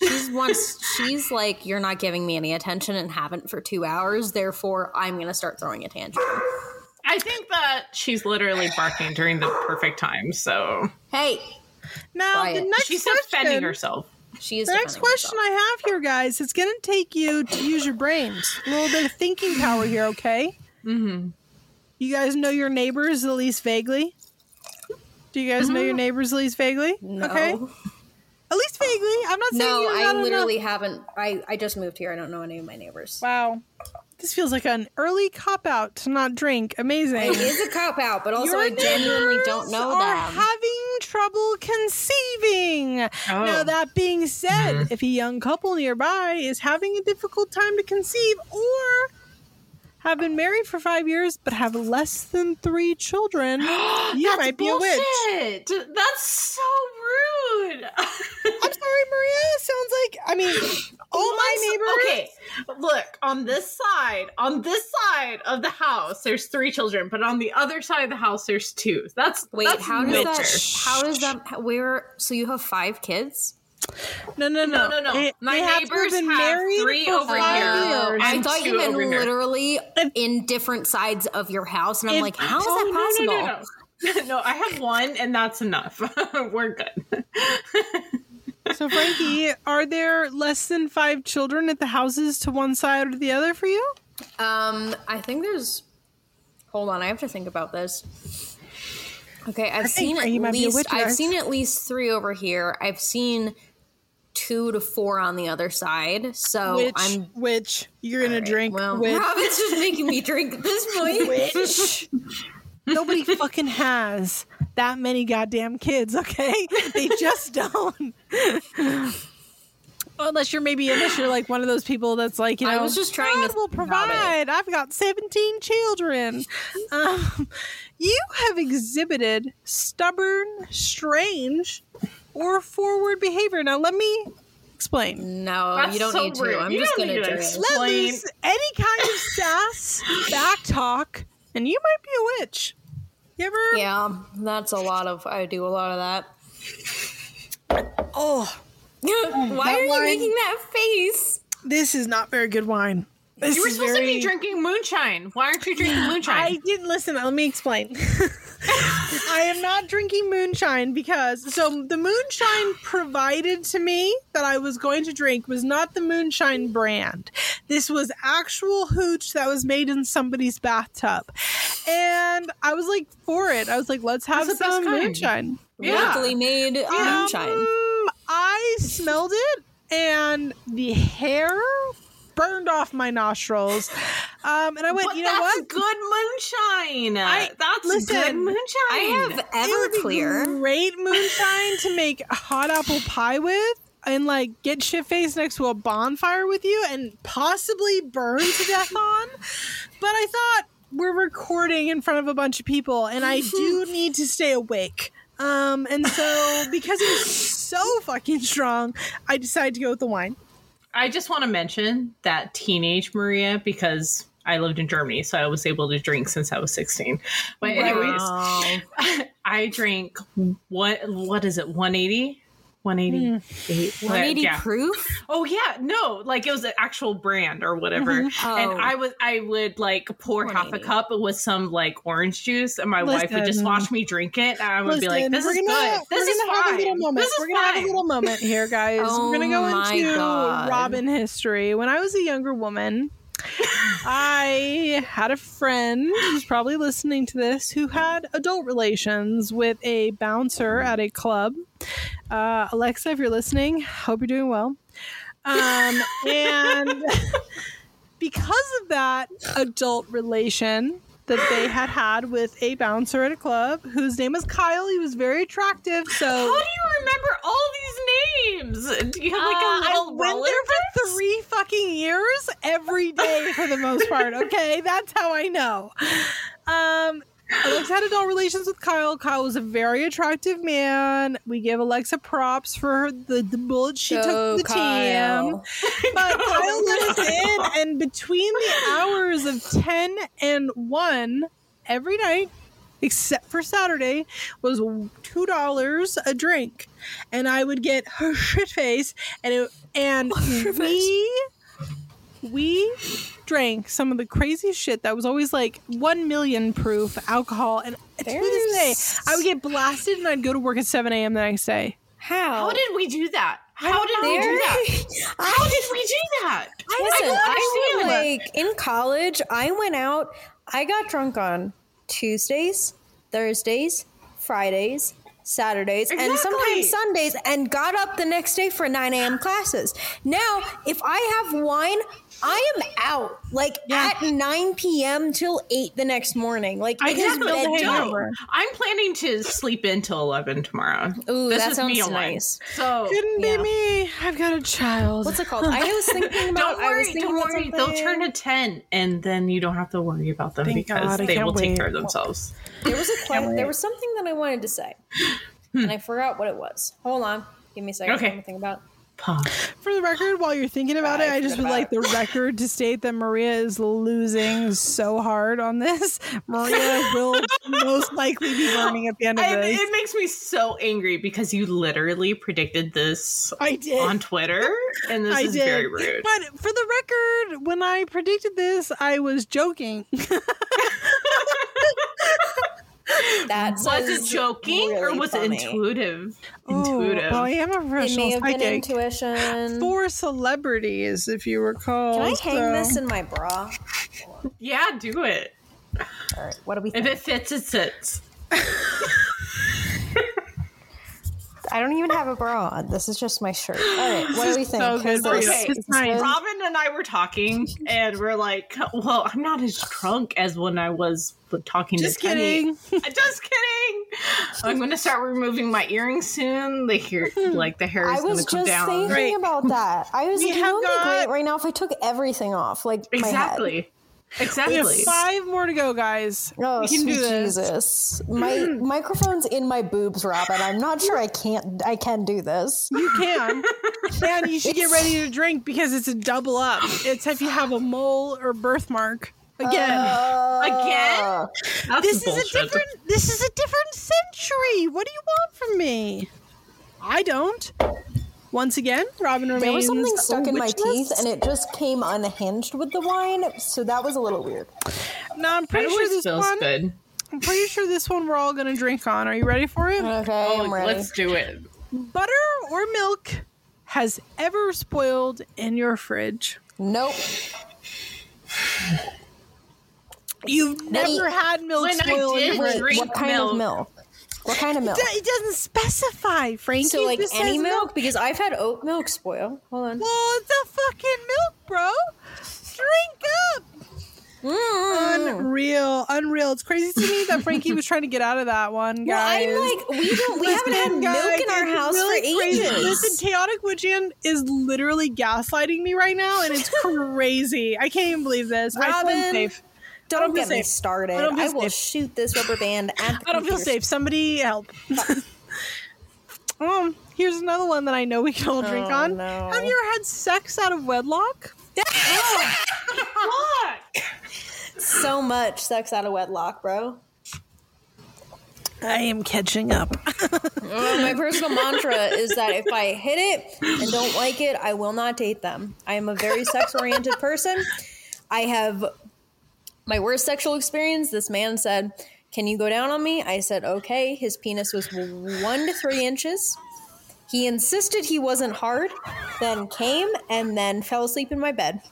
She's once she's like, You're not giving me any attention and haven't for two hours, therefore I'm gonna start throwing a tantrum. I think that she's literally barking during the perfect time. So Hey, Now the next she's question, defending herself. She is The next question herself. I have here, guys, it's going to take you to use your brains. A little bit of thinking power here, okay? Mm-hmm. You guys know your neighbors at least vaguely? Do you guys know your neighbors at least vaguely? No. Okay. At least vaguely. I'm not saying No, I not enough- literally haven't I, I just moved here. I don't know any of my neighbors. Wow. This feels like an early cop out to not drink. Amazing. It is a cop out, but also Your I genuinely don't know are them. having trouble conceiving. Oh. Now that being said, mm-hmm. if a young couple nearby is having a difficult time to conceive or have been married for five years but have less than three children, you That's might be a witch. bullshit. That's so rude. I'm sorry, Maria. Sounds like I mean, all my neighbors. Okay, look on this side. On this side of the house, there's three children, but on the other side of the house, there's two. That's Wait, that's how does witcher. that how does that where so you have five kids? No, no, no, No, no, no. They- My they neighbors been have married three over here. years. I and thought you meant over here. literally in different sides of your house, and I'm If- like, how is Oh, that possible? no, no, no, no. no, I have one, and that's enough. We're good. So, Frankie, are there less than five children at the houses to one side or the other for you? Um, I think there's. Hold on, I have to think about this. Okay, I've think seen at might be a least I've seen at least three over here. I've seen two to four on the other side. So which I'm which you're gonna drink well. with Robin's just making me drink at this point. which nobody fucking has that many goddamn kids. Okay, they just don't. Unless you're maybe unless you're like one of those people that's like you know I was just trying to will think about it. provide. I've got 17 children. Um, you have exhibited stubborn, strange, or forward behavior. Now let me explain. No, That's you don't so need to. rude. I'm You just gonna need explain. Let Plain. loose any kind of sass, back talk, and you might be a witch. You ever? Yeah, that's a lot of. I do a lot of that. Oh, Why are you wine- making that face? this is not very good wine. This You were supposed very- to be drinking moonshine. Why aren't you drinking moonshine? I didn't listen. Let me explain. I am not drinking moonshine because so the moonshine provided to me that I was going to drink was not the moonshine brand. This was actual hooch that was made in somebody's bathtub. And I was like for it. I was like, let's have That's some kind. moonshine. Locally made moonshine. Um, I smelled it and the hair burned off my nostrils. Um, and I went, but you know that's what? good moonshine. I- that's listen, good moonshine. I have It would be Everclear. great moonshine to make hot apple pie with and like get shit faced next to a bonfire with you and possibly burn to death on. But I thought we're recording in front of a bunch of people and I do need to stay awake. Um, and so because it was so fucking strong, I decided to go with the wine. I just want to mention that teenage Maria because I lived in Germany, so I was able to drink since I was 16. But anyways, Wow. I drank what what is it? 180? 188. 180 hmm. yeah. proof? Oh yeah, no, like it was an actual brand or whatever. And Oh. I would I would like pour half a cup with some like orange juice, and my wife would just watch me drink it, and I would be like, "This is gonna- good. This is gonna a fine. little moment. This is we're gonna have a fine." little moment here, guys. Oh we're gonna go into God. Robin history. When I was a younger woman, I had a friend who's probably listening to this who had adult relations with a bouncer at a club. Uh, Alexa, if you're listening, hope you're doing well. Um, and because of that adult relation that they had had with a bouncer at a club whose name was Kyle, he was very attractive. So How do you remember all these names? Do you have like uh, a I little went there for three fucking years, every day for the most part. Okay, that's how I know. Um, Alexa had adult relations with Kyle. Kyle was a very attractive man. We give Alexa props for her, the the bullet she Go, took to the team. But Kyle let us in, and between the hours of ten and one every night, except for Saturday, was two dollars a drink, and I would get her shit face, and it, and we we drank some of the craziest shit that was always like one million proof alcohol, and to this day, I would get blasted, and I'd go to work at seven a.m. the next day. How? How did we do that? How don't did we do that? How did we do that? Listen, don't I understand. like in college. I went out. I got drunk on Tuesdays, Thursdays, Fridays, Saturdays, and sometimes Sundays, and got up the next day for nine a.m. classes. Now, if I have wine, I am out like Yeah. at nine p.m. till eight the next morning. Like I it just is built a hangover. I'm planning to sleep until 11 tomorrow. Ooh, this that is me sounds alone. nice. So Couldn't Yeah. be me. I've got a child. What's it called? I was thinking about. don't I was worry, thinking don't worry. They'll turn to 10 and then you don't have to worry about them Thank because God, they can't will take care of themselves. There was a que- wait. there was something that I wanted to say, and hmm. I forgot what it was. Hold on, give me a second. Okay. Let me think about. Pause. For the record, while you're thinking about it, I I just would like the record to state that Maria is losing so hard on this. Maria will most likely be burning at the end of I, this. it makes me so angry because you literally predicted this I did. on Twitter, and this I is did. very rude. But for the record, when I predicted this, I was joking. That was it was joking or was funny. it intuitive? Intuitive. well, I am a It may professional have been psychic. intuition. For celebrities, if you recall. Can I hang so- this in my bra? yeah, do it. All right, what do we If it fits, it sits. I I don't even have a bra on. This is just my shirt. All right, what do we think? so good Is for you. this- Okay, Robin and I were talking, and we're like, "Well, I'm not as drunk as when I was talking Just to Kenny." kidding. Uh, just kidding. I'm going to start removing my earrings soon. The hair, like the hair is I going was to come just down. thinking Right. about that. I was We like, you have know, would be got- great right now if I took everything off, like my head. Exactly. We have five more to go, guys. Oh, we can sweet do this. Jesus! My microphone's in my boobs, Robin. I'm not sure I can't. I can do this. You can. and you should get ready to drink because it's a double up. It's if you have a mole or birthmark. Again. Uh, Again? That's this is a different this is a different century. What do you want from me? I don't. Once again, Robin remains There was something stuck in my teeth, and it just came unhinged with the wine, so that was a little weird. No, I'm pretty sure this feels one. good. I'm pretty sure this one we're all gonna drink on. Are you ready for it? Okay, Oh, I'm ready. let's do it. Butter or milk has ever spoiled in your fridge. Nope. You've never had milk when I spoil in your fridge. what kind milk. of milk? What kind of milk? It doesn't specify, Frankie. So like any says milk? Because I've had oat milk spoil. Hold on. Well, it's a fucking milk, bro. Drink up. Mm. Unreal, unreal. It's crazy to me that Frankie was trying to get out of that one, Well, guys. I'm like, we don't. We haven't had milk guys, in our house really for crazy. ages. Listen, chaotic witch aunt is literally gaslighting me right now, and it's crazy. I can't even believe this. I Robin, unsafe. I don't don't get me safe. started. I I will safe. shoot this rubber band at the I don't feel safe. Somebody help. um, here's another one that I know we can all drink Oh, on. no. Have you ever had sex out of wedlock? Fuck. So much sex out of wedlock, bro. I am catching up. My personal mantra is that if I hit it and don't like it, I will not date them. I am a very sex oriented person. I have my worst sexual experience. This man said, Can you go down on me? I said, Okay. His penis was one to three inches. He insisted he wasn't hard, then came, and then fell asleep in my bed.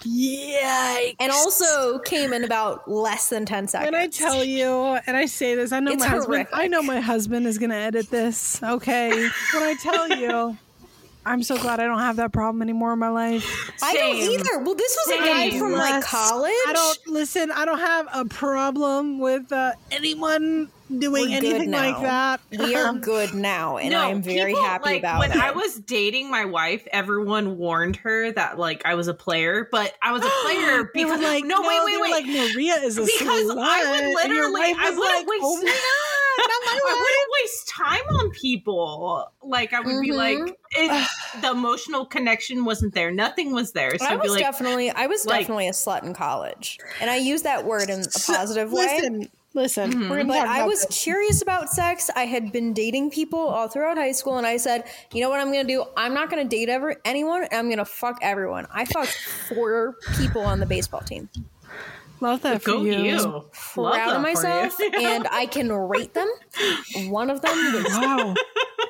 Yikes. And also came in about less than 10 seconds. When I tell you, and I say this, I know It's my husband. I know my husband is going to edit this. Okay, when I tell you, I'm so glad I don't have that problem anymore in my life. I don't Same. either. Well, this was a guy Same. from like college. I don't listen. I don't have a problem with uh, anyone doing We're anything like that. we are good now, and I am very people, happy like, about when it. When I was dating my wife, everyone warned her that like I was a player, but I was a player because like, no, wait, they wait, were wait. Like Maria is a because slut. I would literally, I was wouldn't like, waste. Oh my god, not my I wouldn't waste time on people. Like I would be like, Mm-hmm. the emotional connection wasn't there. Nothing was there. So I was like, definitely, I was like- definitely a slut in college, and I use that word in a positive way. Listen, listen. Mm-hmm. But I was this. curious about sex. I had been dating people all throughout high school, and I said, "You know what I'm going to do? I'm not going to date ever anyone. And I'm going to fuck everyone." I fucked four people on the baseball team. Love that for go you. you. Proud that of myself, and I can rate them. One of them was Wow.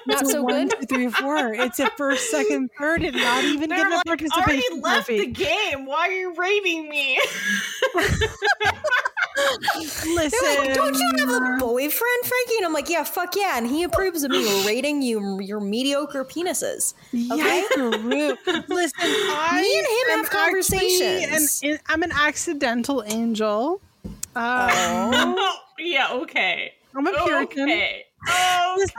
not so One, good. two, three, four. It's a first, second, third, and not even They're getting a like, already participation left trophy. the game. Why are you rating me? Listen, They're like, don't you have a boyfriend, Frankie? And I'm like, yeah, fuck yeah. And he approves of me rating you your mediocre penises. Okay. Yikes. Listen, I Me and him am have conversations. actually An, I'm an accidental angel. Uh, Oh. yeah, okay. I'm a Puritan. Okay. Listen,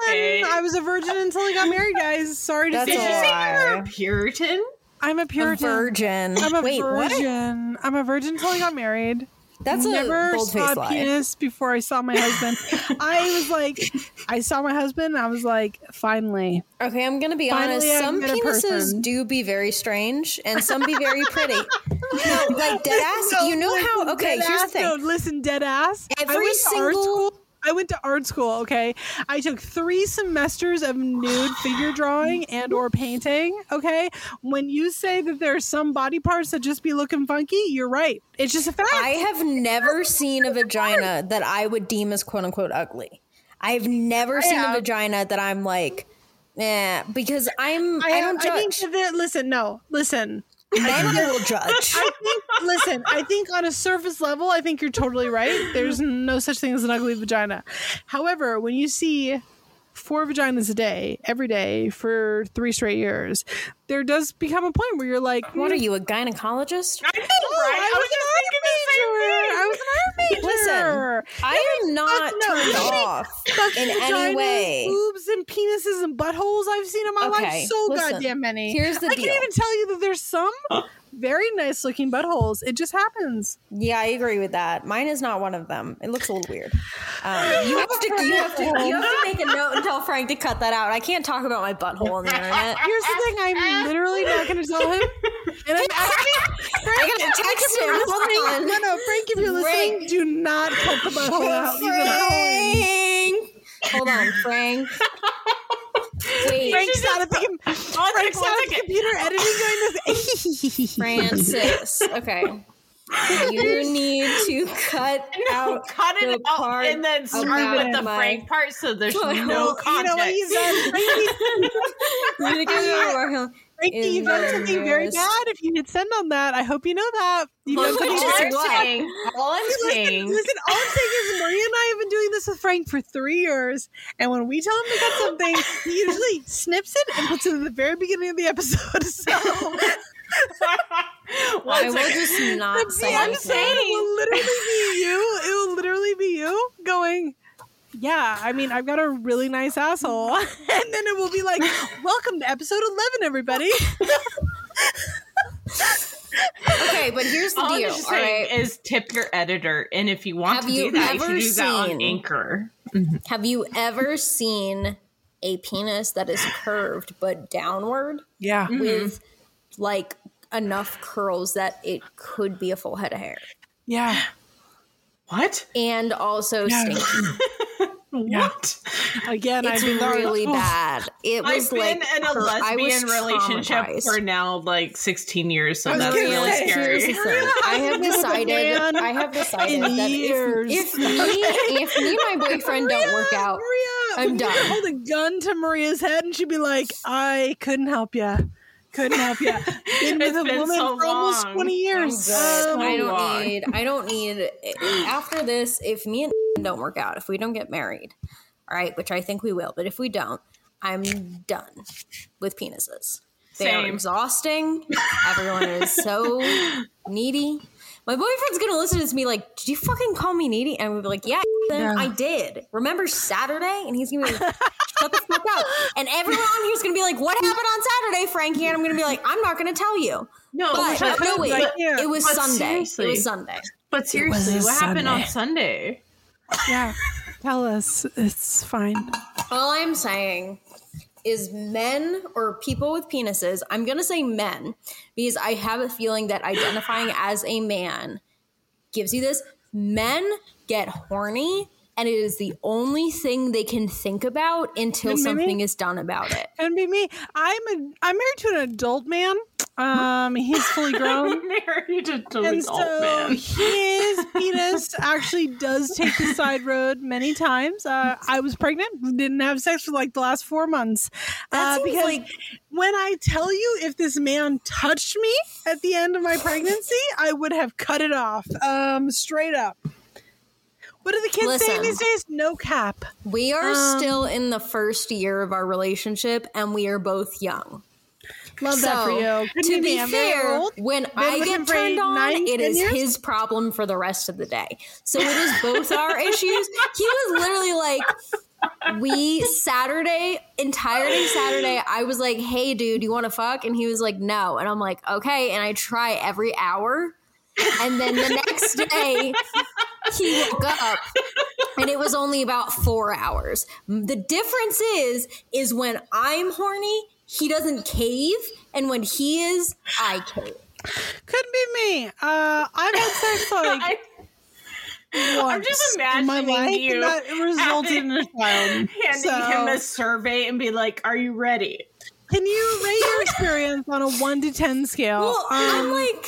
I was a virgin until I got married, guys. Sorry to That's Did say you a say you were a Puritan? I'm a A Puritan. virgin. I'm a Wait, what? virgin. I'm a virgin until I got married. That's a Never bold saw a penis before I saw my husband. I was like, I saw my husband. And I was like, finally. Okay, I'm gonna be Finally, honest. Some penises do be very strange, and some be very pretty. no, like dead ass. No, you know how? listen, Okay, dead here's the thing. No, listen, dead ass. I Every went to art single-. I went to art school. Okay, I took three semesters of nude figure drawing and or painting. Okay, when you say that there are some body parts that just be looking funky, you're right. It's just a fact. I have never seen a vagina that I would deem as quote unquote ugly. I've never seen a vagina that I'm like, eh, because I'm I, I, don't I think judge. that, listen, no, listen. I will judge. I think, listen, I think on a surface level, I think you're totally right. There's no such thing as an ugly vagina. However, when you see four vaginas a day, every day for three straight years, there does become a point where you're like, What are "Hmm, you, a gynecologist? I know, right? I was an art major. I was an art major. Listen, I am not no, turned how off fucking in any way. boobs and penises and buttholes I've seen in my Okay, life. So listen, goddamn many. here's the I deal. can't even tell you that there's some very nice looking buttholes. It just happens. Yeah, I agree with that. Mine is not one of them. It looks a little weird. Um, you have to you have to you have to make a note and tell Frank to cut that out. I can't talk about my butthole on the internet. Here's the thing: I'm literally not going to tell him. And I'm I gotta text him. Hold on. no, no, Frank, if you're listening, Frank. do not cut the butthole it out. Frank. Hold on, Frank. Wait, Frank's out of the, com- One Frank's second, not one at the second. computer editing going this. Francis. Okay. You need to cut No, out cut it the out part and then start with the my- Frank part so there's Well, no you know context. what he's done? You need to get it out. Frankie, In you've done something very bad if you hit send on that. I hope you know that. You've done Look something at all Just I'm saying, all I'm Listen, saying, listen, all I'm saying is Maria and I have been doing this with Frank for three years, and when we tell him to cut something, he usually snips it and puts it at the very beginning of the episode. So one I will just not See, say I'm anything. saying it will literally be you. It will literally be you going. Yeah, I mean, I've got a really nice asshole, and then it will be like, "Welcome to episode eleven, everybody." Okay, but here's the all I'm deal. just saying right. is tip your editor, and if you want Have to you do that, you ever should do that on Anchor. Have you ever seen a penis that is curved but downward Yeah, mm-hmm. with like enough curls that it could be a full head of hair? yeah, What? And also Yeah. stinky. What? Again, It's I've been really Oh, bad. It was I've been like in a cur- I lesbian relationship traumatized. for now like 16 years, so that's really say, scary. Here's the thing. I have been with a decided. man I have decided in that years. if, if me, if me and my boyfriend don't work out, Maria, I'm would you done. Hold a gun to Maria's head, and she'd be like, "I couldn't help you. Couldn't help you. Been with It's a been woman so for almost twenty years. good. Um, I don't long. need. I don't need. After this, if me and don't work out, if we don't get married, all right, which I think we will, but if we don't, I'm done with penises. They are exhausting. Everyone is so needy. My boyfriend's gonna listen to this and be like, "Did you fucking call me needy?" And we'll be like, "Yeah, then Yeah. I did." Remember Saturday? And he's gonna be like, "Shut the fuck up!" And everyone on here's gonna be like, "What happened on Saturday, Frankie?" And I'm gonna be like, "I'm not gonna tell you." No, But but, no, wait, I can't. it was But Sunday. It was Sunday. but seriously, a what happened on Sunday. Sunday? Yeah, tell us. It's fine. All I'm saying is men or people with penises, I'm going to say men because I have a feeling that identifying as a man gives you this. Men get horny and it is the only thing they can think about until Maybe. something is done about it. And be me. I'm a. I'm married to an adult man. Um, he's fully grown. Married to an And adult so man. his penis actually does take the side road many times. Uh, I was pregnant, didn't have sex for like the last four months. That Uh, because like- when I tell you, if this man touched me at the end of my pregnancy, I would have cut it off. Um, straight up. What are the kids saying Listen. these days? No cap. We are Um, still in the first year of our relationship and we are both young. Love that for you. To be me, I'm very fair, when I get turned on, it 10 is years? his problem for the rest of the day. So it is both our issues. He was literally like, we Saturday, entirely Saturday, I was like, hey, dude, you want to fuck? And he was like, no. And I'm like, okay. And I try every hour. And then the next day, he woke up and it was only about four hours. The difference is, is when I'm horny, he doesn't cave, and when he is, I cave. Couldn't be me. Uh, I've had sex like I, once I'm just in my imagining life, you and that resulted in a child. handing So- him a survey and be like, "Are you ready?" Can you rate your experience on a one to ten scale? Well, I'm Um, like,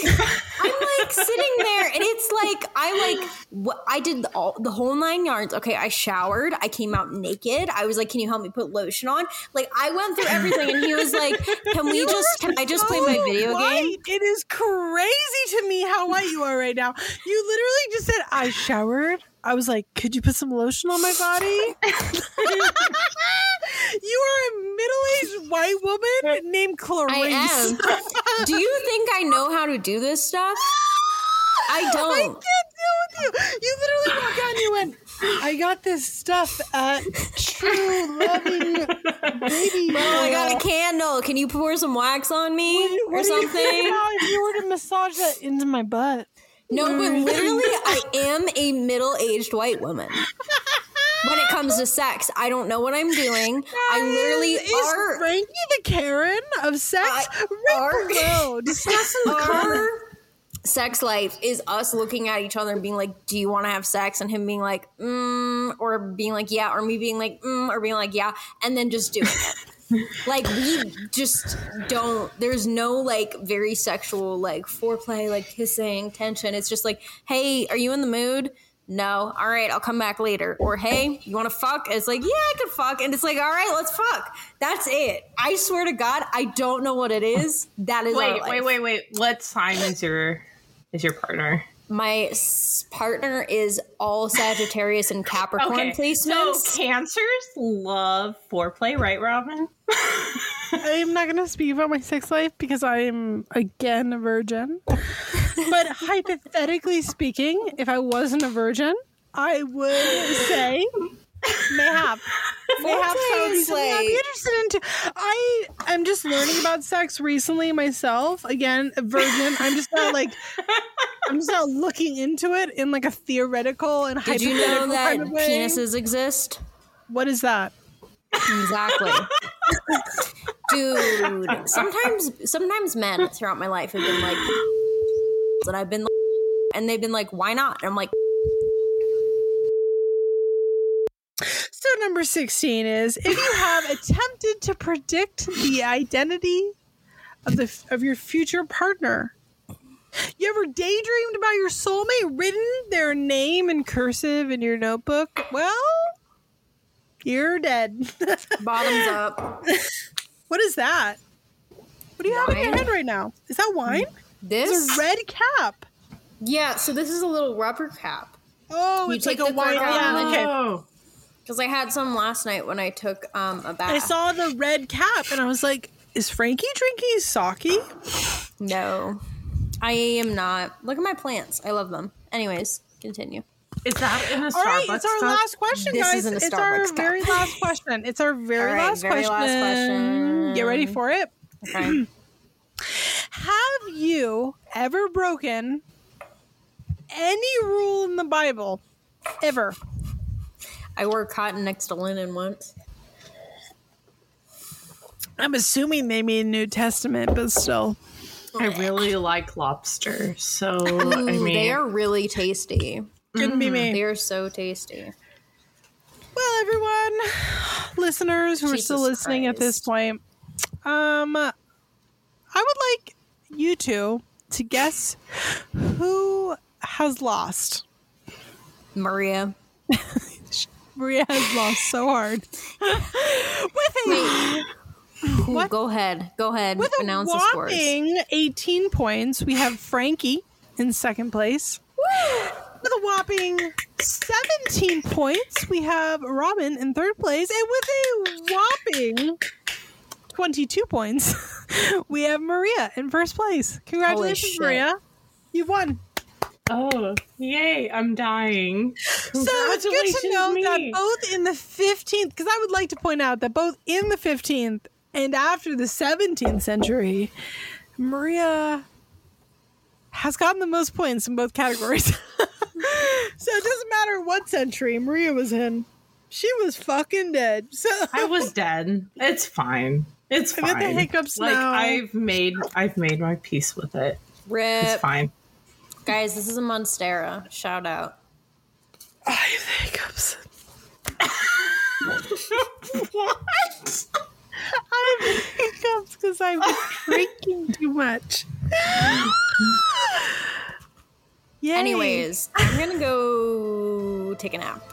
I'm like sitting there, and it's like I like what I did the, all, the whole nine yards. Okay, I showered, I came out naked. I was like, "Can you help me put lotion on?" Like I went through everything, and he was like, "Can we you just? Can I just play my so video game?" It is crazy to me how white you are right now. You literally just said, "I showered, I was like, "Could you put some lotion on my body?" you are a middle-aged white woman named Clarice. I am. do you think I know how to do this stuff? I I don't. I can't deal with you. You literally walked out and you went, I got this stuff at True Loving Baby. Bro, oh, I got a candle. Can you pour some wax on me What or do you something? if you were to massage that into my butt? No, but literally, I am a middle-aged white woman. When it comes to sex, I don't know what I'm doing. I literally is, is are Frankie the Karen of sex are-. The our sex life is us looking at each other and being like, "Do you want to have sex?" and him being like, mm, or being like, "Yeah," or me being like, mm, or being like, "Yeah," and then just doing it. Like we just don't. There's no like very sexual like foreplay, like kissing, tension. It's just like, "Hey, are you in the mood?" No. All right, I'll come back later. Or hey, you want to fuck? It's like, yeah, I could fuck. And it's like, all right, let's fuck. That's it. I swear to God, I don't know what it is. That is Wait, wait, wait, wait. What sign is your is your partner? My s- partner is all Sagittarius and Capricorn placements. So cancers love foreplay, right, Robin? I'm not going to speak about my sex life because I am again a virgin. but hypothetically speaking, if I wasn't a virgin, I would say mayhap. Mayhap that would be is something I'd be interested into. I am just learning about sex recently myself. Again, a virgin. I'm just not like I'm just not looking into it in like a theoretical and hypothetical. Did you know that kind of penises exist? What is that? Exactly. Dude, sometimes sometimes men throughout my life have been like and I've been like, and they've been like, why not? And I'm like, So number 16 is if you have attempted to predict the identity of the of your future partner. You ever daydreamed about your soulmate, written their name in cursive in your notebook? Well, you're dead. bottoms up. what is that? What do you have in your Wine? head right now? Is that wine? This It's a red cap. Yeah, so this is a little rubber cap. Oh, You it's like take a wine. Yeah, okay. Oh. Because I had some last night when I took um, a bath. I saw the red cap and I was like, is Frankie drinking sake? No, I am not. Look at my plants. I love them. Anyways, continue. Is that in a Starbucks? All right, it's our cup? last question, This guys. isn't a it's our Starbucks cup. very last question. It's our very, All right, last, very question. last question. Get ready for it. Okay. Have you ever broken any rule in the Bible? Ever? I wore cotton next to linen once. I'm assuming they mean New Testament, but still. I really like lobster, so I mean, they are really tasty. Couldn't be me. They are so tasty. Well, everyone, listeners who are still Jesus listening at this point, um, I would like you two to guess who has lost. Maria. Maria has lost so hard. with a Ooh, What? Go ahead. Go ahead. with a Announce the scores. whopping 18 points, we have Frankie in second place. With a whopping 17 points, we have Robin in third place. And with a whopping 22 points, we have Maria in first place. Congratulations. Maria. You won. oh yay! I'm dying. So it's good to know that both in the 15th, because I would like to point out that both in the 15th and after the 17th century, Maria has gotten the most points in both categories. so it doesn't matter what century Maria was in. She was fucking dead. So I was dead. It's fine. It's fine. I fine. get the hiccups like now. I've made I've made my peace with it. Rip. It's fine. Guys, this is a Monstera. Shout out. I have the hiccups. what? I have hiccups because I've been drinking too much. Yay. Anyways, I'm gonna go take a nap.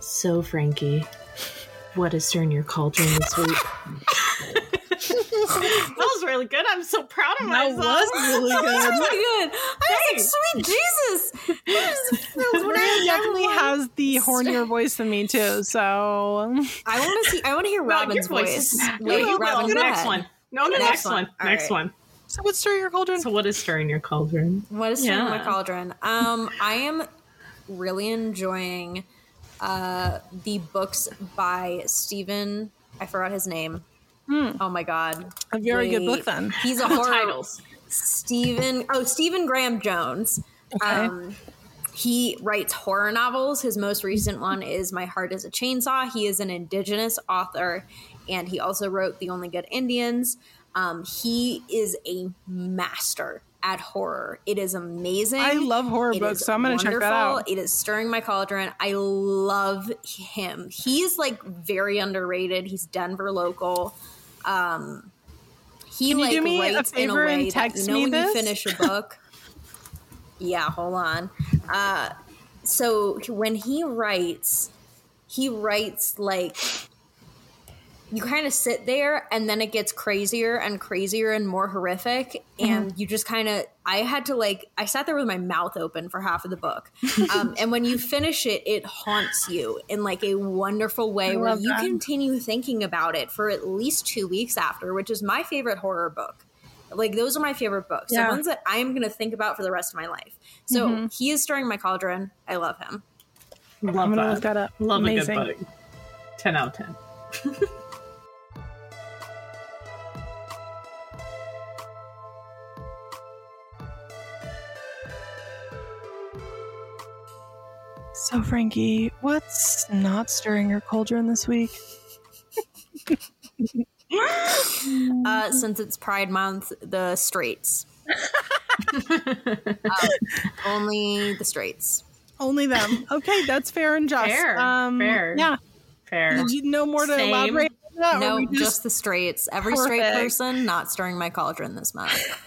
So Frankie, what is stirring your cauldron this week? that was really good. I'm so proud of myself. That myself. was really That's good. really good. I was like, sweet Jesus. That was Maria definitely has the hornier voice than me too. So I want to see. I want to hear No, Robin's voice voice. Wait, No, no, Robin, no, go next one. No, the Next next, one. one. Next right. one. so what's stirring your cauldron? So, what is stirring your cauldron? What is stirring my cauldron? Um, I am really enjoying uh the books by Stephen. I forgot his name. Oh my god! A very good book then. He's a horror. Titles. Stephen. Oh, Stephen Graham Jones. Okay. Um, he writes horror novels. His most recent one is My Heart is a Chainsaw. He is an indigenous author, and he also wrote The Only Good Indians. Um, he is a master at horror. It is amazing. I love horror It books, so I'm gonna check that out. It is stirring my cauldron. I love him. He's like very underrated. He's Denver local. Um, he Can like do me a writes in a favor and way that text you know me when this? you finish a book. yeah, hold on. Uh, so when he writes, he writes like you kind of sit there and then it gets crazier and crazier and more horrific Mm-hmm. and you just kind of i had to like i sat there with my mouth open for half of the book um, and when you finish it it haunts you in like a wonderful way I where love you that. continue thinking about it for at least two weeks after which is my favorite horror book like those are my favorite books Yeah. the ones that i'm going to think about for the rest of my life so Mm-hmm. he is stirring my cauldron i love him Love I'm gonna that. look that up. Love Amazing. a good book. 10 out of 10. So Frankie, what's not stirring your cauldron this week? uh, since it's pride month the straights Um, only the straights Only them. Okay, that's fair and just. Fair, Um, fair. Yeah. Fair. Did you know more to Same. elaborate on that? No, we just, the straights. Every straight person not stirring my cauldron this month.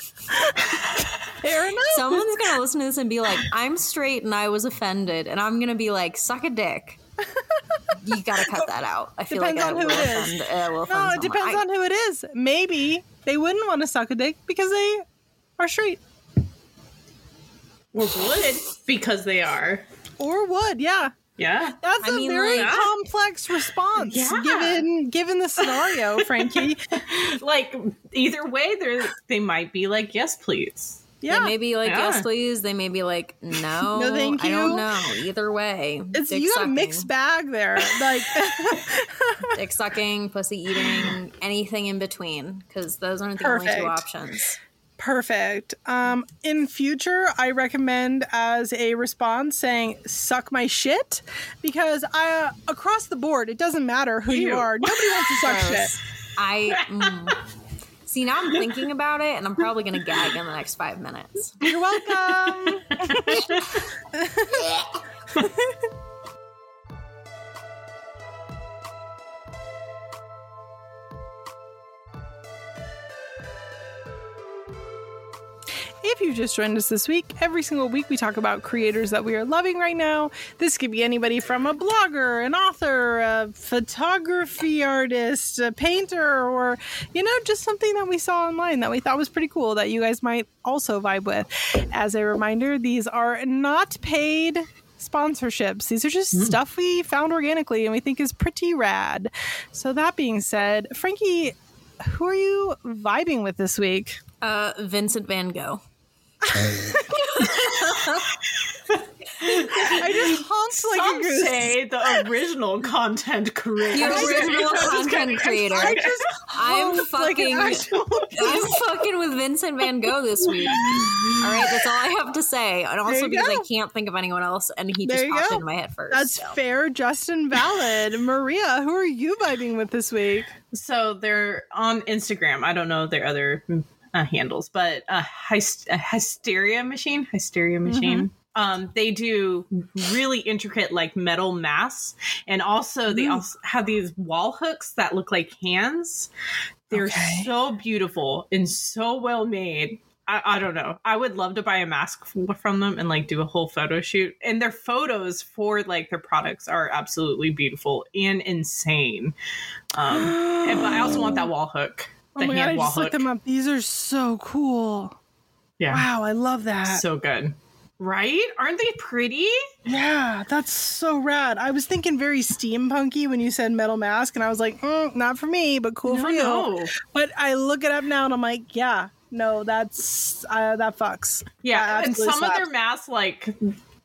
fair enough. Someone's gonna listen to this and be like, "I'm straight and I was offended," and I'm gonna be like, "Suck a dick." You gotta cut that out. I feel Depends like I on will who it is. offend. Will offend no, it someone. depends I- on who it is. Maybe they wouldn't want to suck a dick because they are straight. Or would, because they are. Or would, yeah. Yeah. That's I a mean, very like- complex response Yeah. given given the scenario, Frankie. Like, either way, they're, they might be like, yes, please. Yeah. They may be like, Yeah. "Yes, please." They may be like, "No, No, thank you. I don't you. know." Either way, it's you got a mixed bag there. Like dick sucking, pussy eating, anything in between, because those aren't the only two options. Perfect. Um, in future, I recommend as a response saying "suck my shit" because I across the board it doesn't matter who you are. Nobody wants to suck shit. I mm. see now. I'm thinking about it, and I'm probably gonna gag in the next five minutes. You're welcome. If you just joined us this week, every single week we talk about creators that we are loving right now. This could be anybody from a blogger, an author, a photography artist, a painter, or, you know, just something that we saw online that we thought was pretty cool that you guys might also vibe with. As a reminder, these are not paid sponsorships. These are just stuff we found organically and we think is pretty rad. So, that being said, Frankie, who are you vibing with this week? Uh, Vincent Van Gogh. I just honked like Some a goose. say the original content creator. The original content creator. I just I'm honked like fucking. I'm fucking with Vincent Van Gogh this week. All right, that's all I have to say. And also because go. I can't think of anyone else, and he There just popped go. into my head first. That's so. fair, Justin. and valid. Maria, who are you vibing with this week? So they're on Instagram. I don't know their other uh, handles, but uh, Hys- a hysteria machine, hysteria machine. Um, they do really intricate like metal masks, and also they also have these wall hooks that look like hands. They're Okay. so beautiful and so well made. I, I don't know. I would love to buy a mask from them and like do a whole photo shoot. And their photos for like their products are absolutely beautiful and insane. Um, and, but I also want that wall hook, Oh my god, I just hook. looked them up. These are so cool. Yeah, Wow, I love that. so good. Right? Aren't they pretty? yeah, that's so rad. I was thinking very steampunky when you said metal mask, and I was like, mm, not for me, but cool for you. no. But I look it up now, and I'm like, yeah, no, that's uh, that fucks. Yeah, That and some of their masks like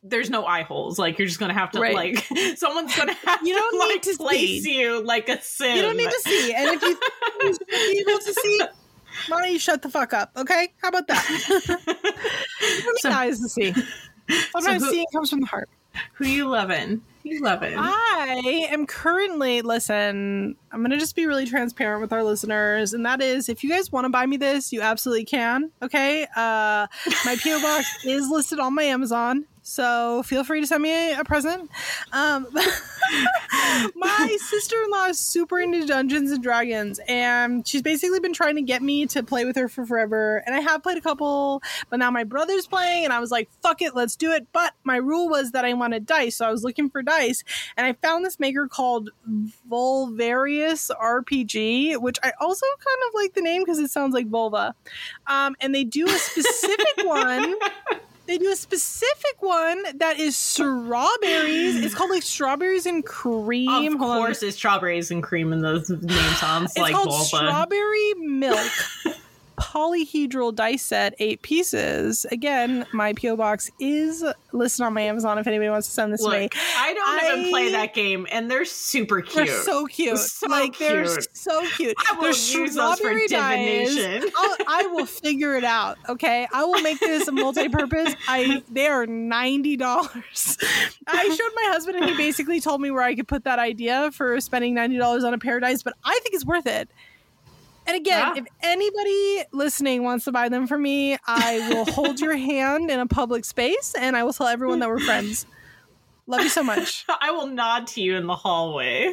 there's no eye holes. Like you're just gonna have to Right. like someone's gonna have You don't to need like to place see. you like a sim. You don't need to see, and if you you should be able to see, why don't you shut the fuck up? Okay, how about that? you don't So- eyes to see. Sometimes who- seeing comes from the heart. Who you loving? You loving? I am currently, listen, I'm going to just be really transparent with our listeners. And that is, if you guys want to buy me this, you absolutely can. Okay. Uh, my P.O. box is listed on my Amazon. So feel free to send me a, a present. Um, my sister in law is super into Dungeons and Dragons, and she's basically been trying to get me to play with her for forever. And I have played a couple, but now my brother's playing, and I was like, fuck it, let's do it. But my rule was that I wanted dice, so I was looking for dice, and I found this maker called Vulvarious RPG, which I also kind of like the name because it sounds like vulva. Um, and they do a specific one. They do a specific one that is strawberries. It's called like strawberries and cream. of Hold on. course, it's strawberries and cream, in those name sounds It's like called strawberry milk polyhedral dice set, eight pieces. Again, my PO box is listed on my Amazon if anybody wants to send this to me. I don't even play that game, and they're super cute. They're so cute. So like they're so cute. I will They're use those for divination. I'll, I will figure it out. Okay, I will make this a multi-purpose. I they are ninety dollars. I showed my husband, and he basically told me where I could put that idea for spending ninety dollars on a paradise. But I think it's worth it. And again, Yeah. if anybody listening wants to buy them for me, I will hold your hand in a public space, and I will tell everyone that we're friends. Love you so much. I will nod to you in the hallway.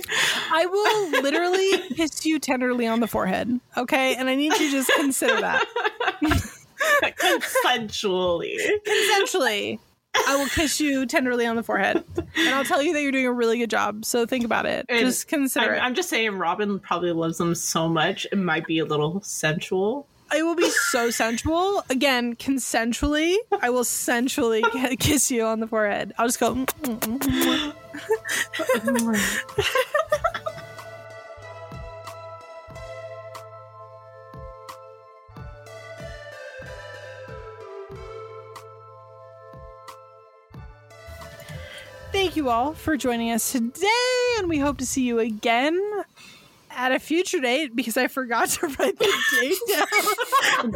I will literally kiss you tenderly on the forehead. Okay. And I need you to just consider that. Consensually. Consensually, I will kiss you tenderly on the forehead. And I'll tell you that you're doing a really good job. So think about it. And just consider I'm, it. I'm just saying, Robin probably loves them so much. It might be a little sensual. It will be so sensual. Again, consensually, I will sensually kiss you on the forehead. I'll just go. Mm, mm, mm, Thank you all for joining us today, and we hope to see you again at a future date because I forgot to write the date down.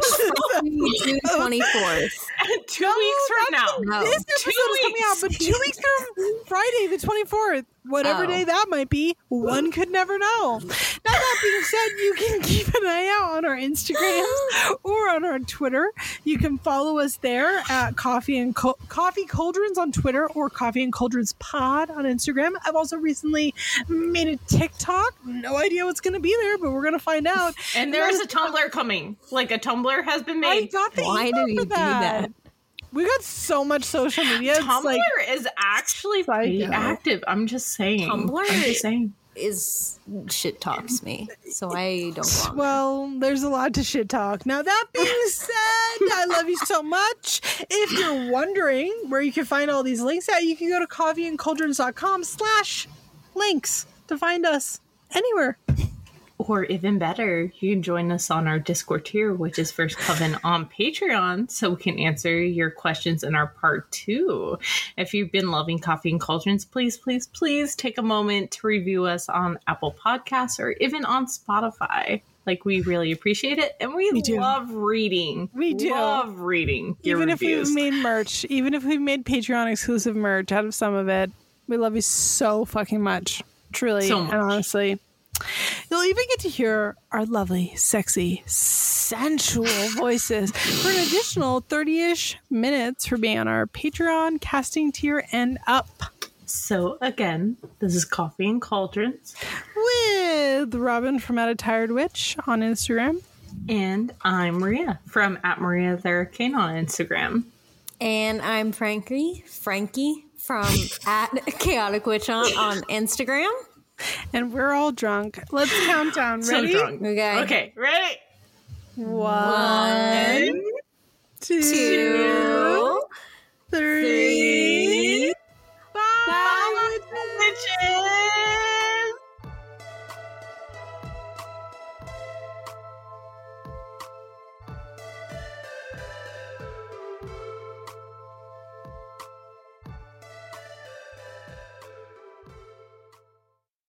June twenty fourth. Two weeks from now. No. This Two episode is coming out, but two weeks from Friday, the 24th, whatever Oh. day that might be, one could never know. Now, that being said, you can keep an eye out on our Instagrams or on our Twitter. You can follow us there at Coffee and Co- Coffee Cauldrons on Twitter or Coffee and Cauldrons Pod on Instagram. I've also recently made a TikTok. No idea what's going to be there, but we're going to find out. And there is a Tumblr coming. Like a Tumblr has been I made. got the Why email did you for do that? We got so much social media. Tumblr like is actually pretty active. I'm just saying. Tumblr I'm just saying. Is shit talks me, so I don't. Well, there's a lot to shit talk. Now, that being said, I love you so much. If you're wondering where you can find all these links at, you can go to coffeeandcauldrons.com slash links to find us anywhere. Or even better, you can join us on our Discord tier, which is First Coven on Patreon, so we can answer your questions in our part two. If you've been loving Coffee and Cauldrons, please, please, please take a moment to review us on Apple Podcasts or even on Spotify. Like we really appreciate it, and we, We love reading. We do. love reading your even if reviews. we've made merch, even if we've made Patreon exclusive merch out of some of it, we love you so fucking much. Truly So much. and honestly. You'll even get to hear our lovely, sexy, sensual voices for an additional 30 ish minutes for being on our Patreon casting tier and up so again, this is Coffee and Cauldrons. with Robin from At a Tired Witch on Instagram. And I'm Maria from at Maria the Arcane on Instagram. And I'm Frankie, Frankie from at Chaotic Witch Aunt, on Instagram and we're all drunk. Let's count down. Ready? Drunk. Okay. Okay. Ready? One, two, two three. Five. Five.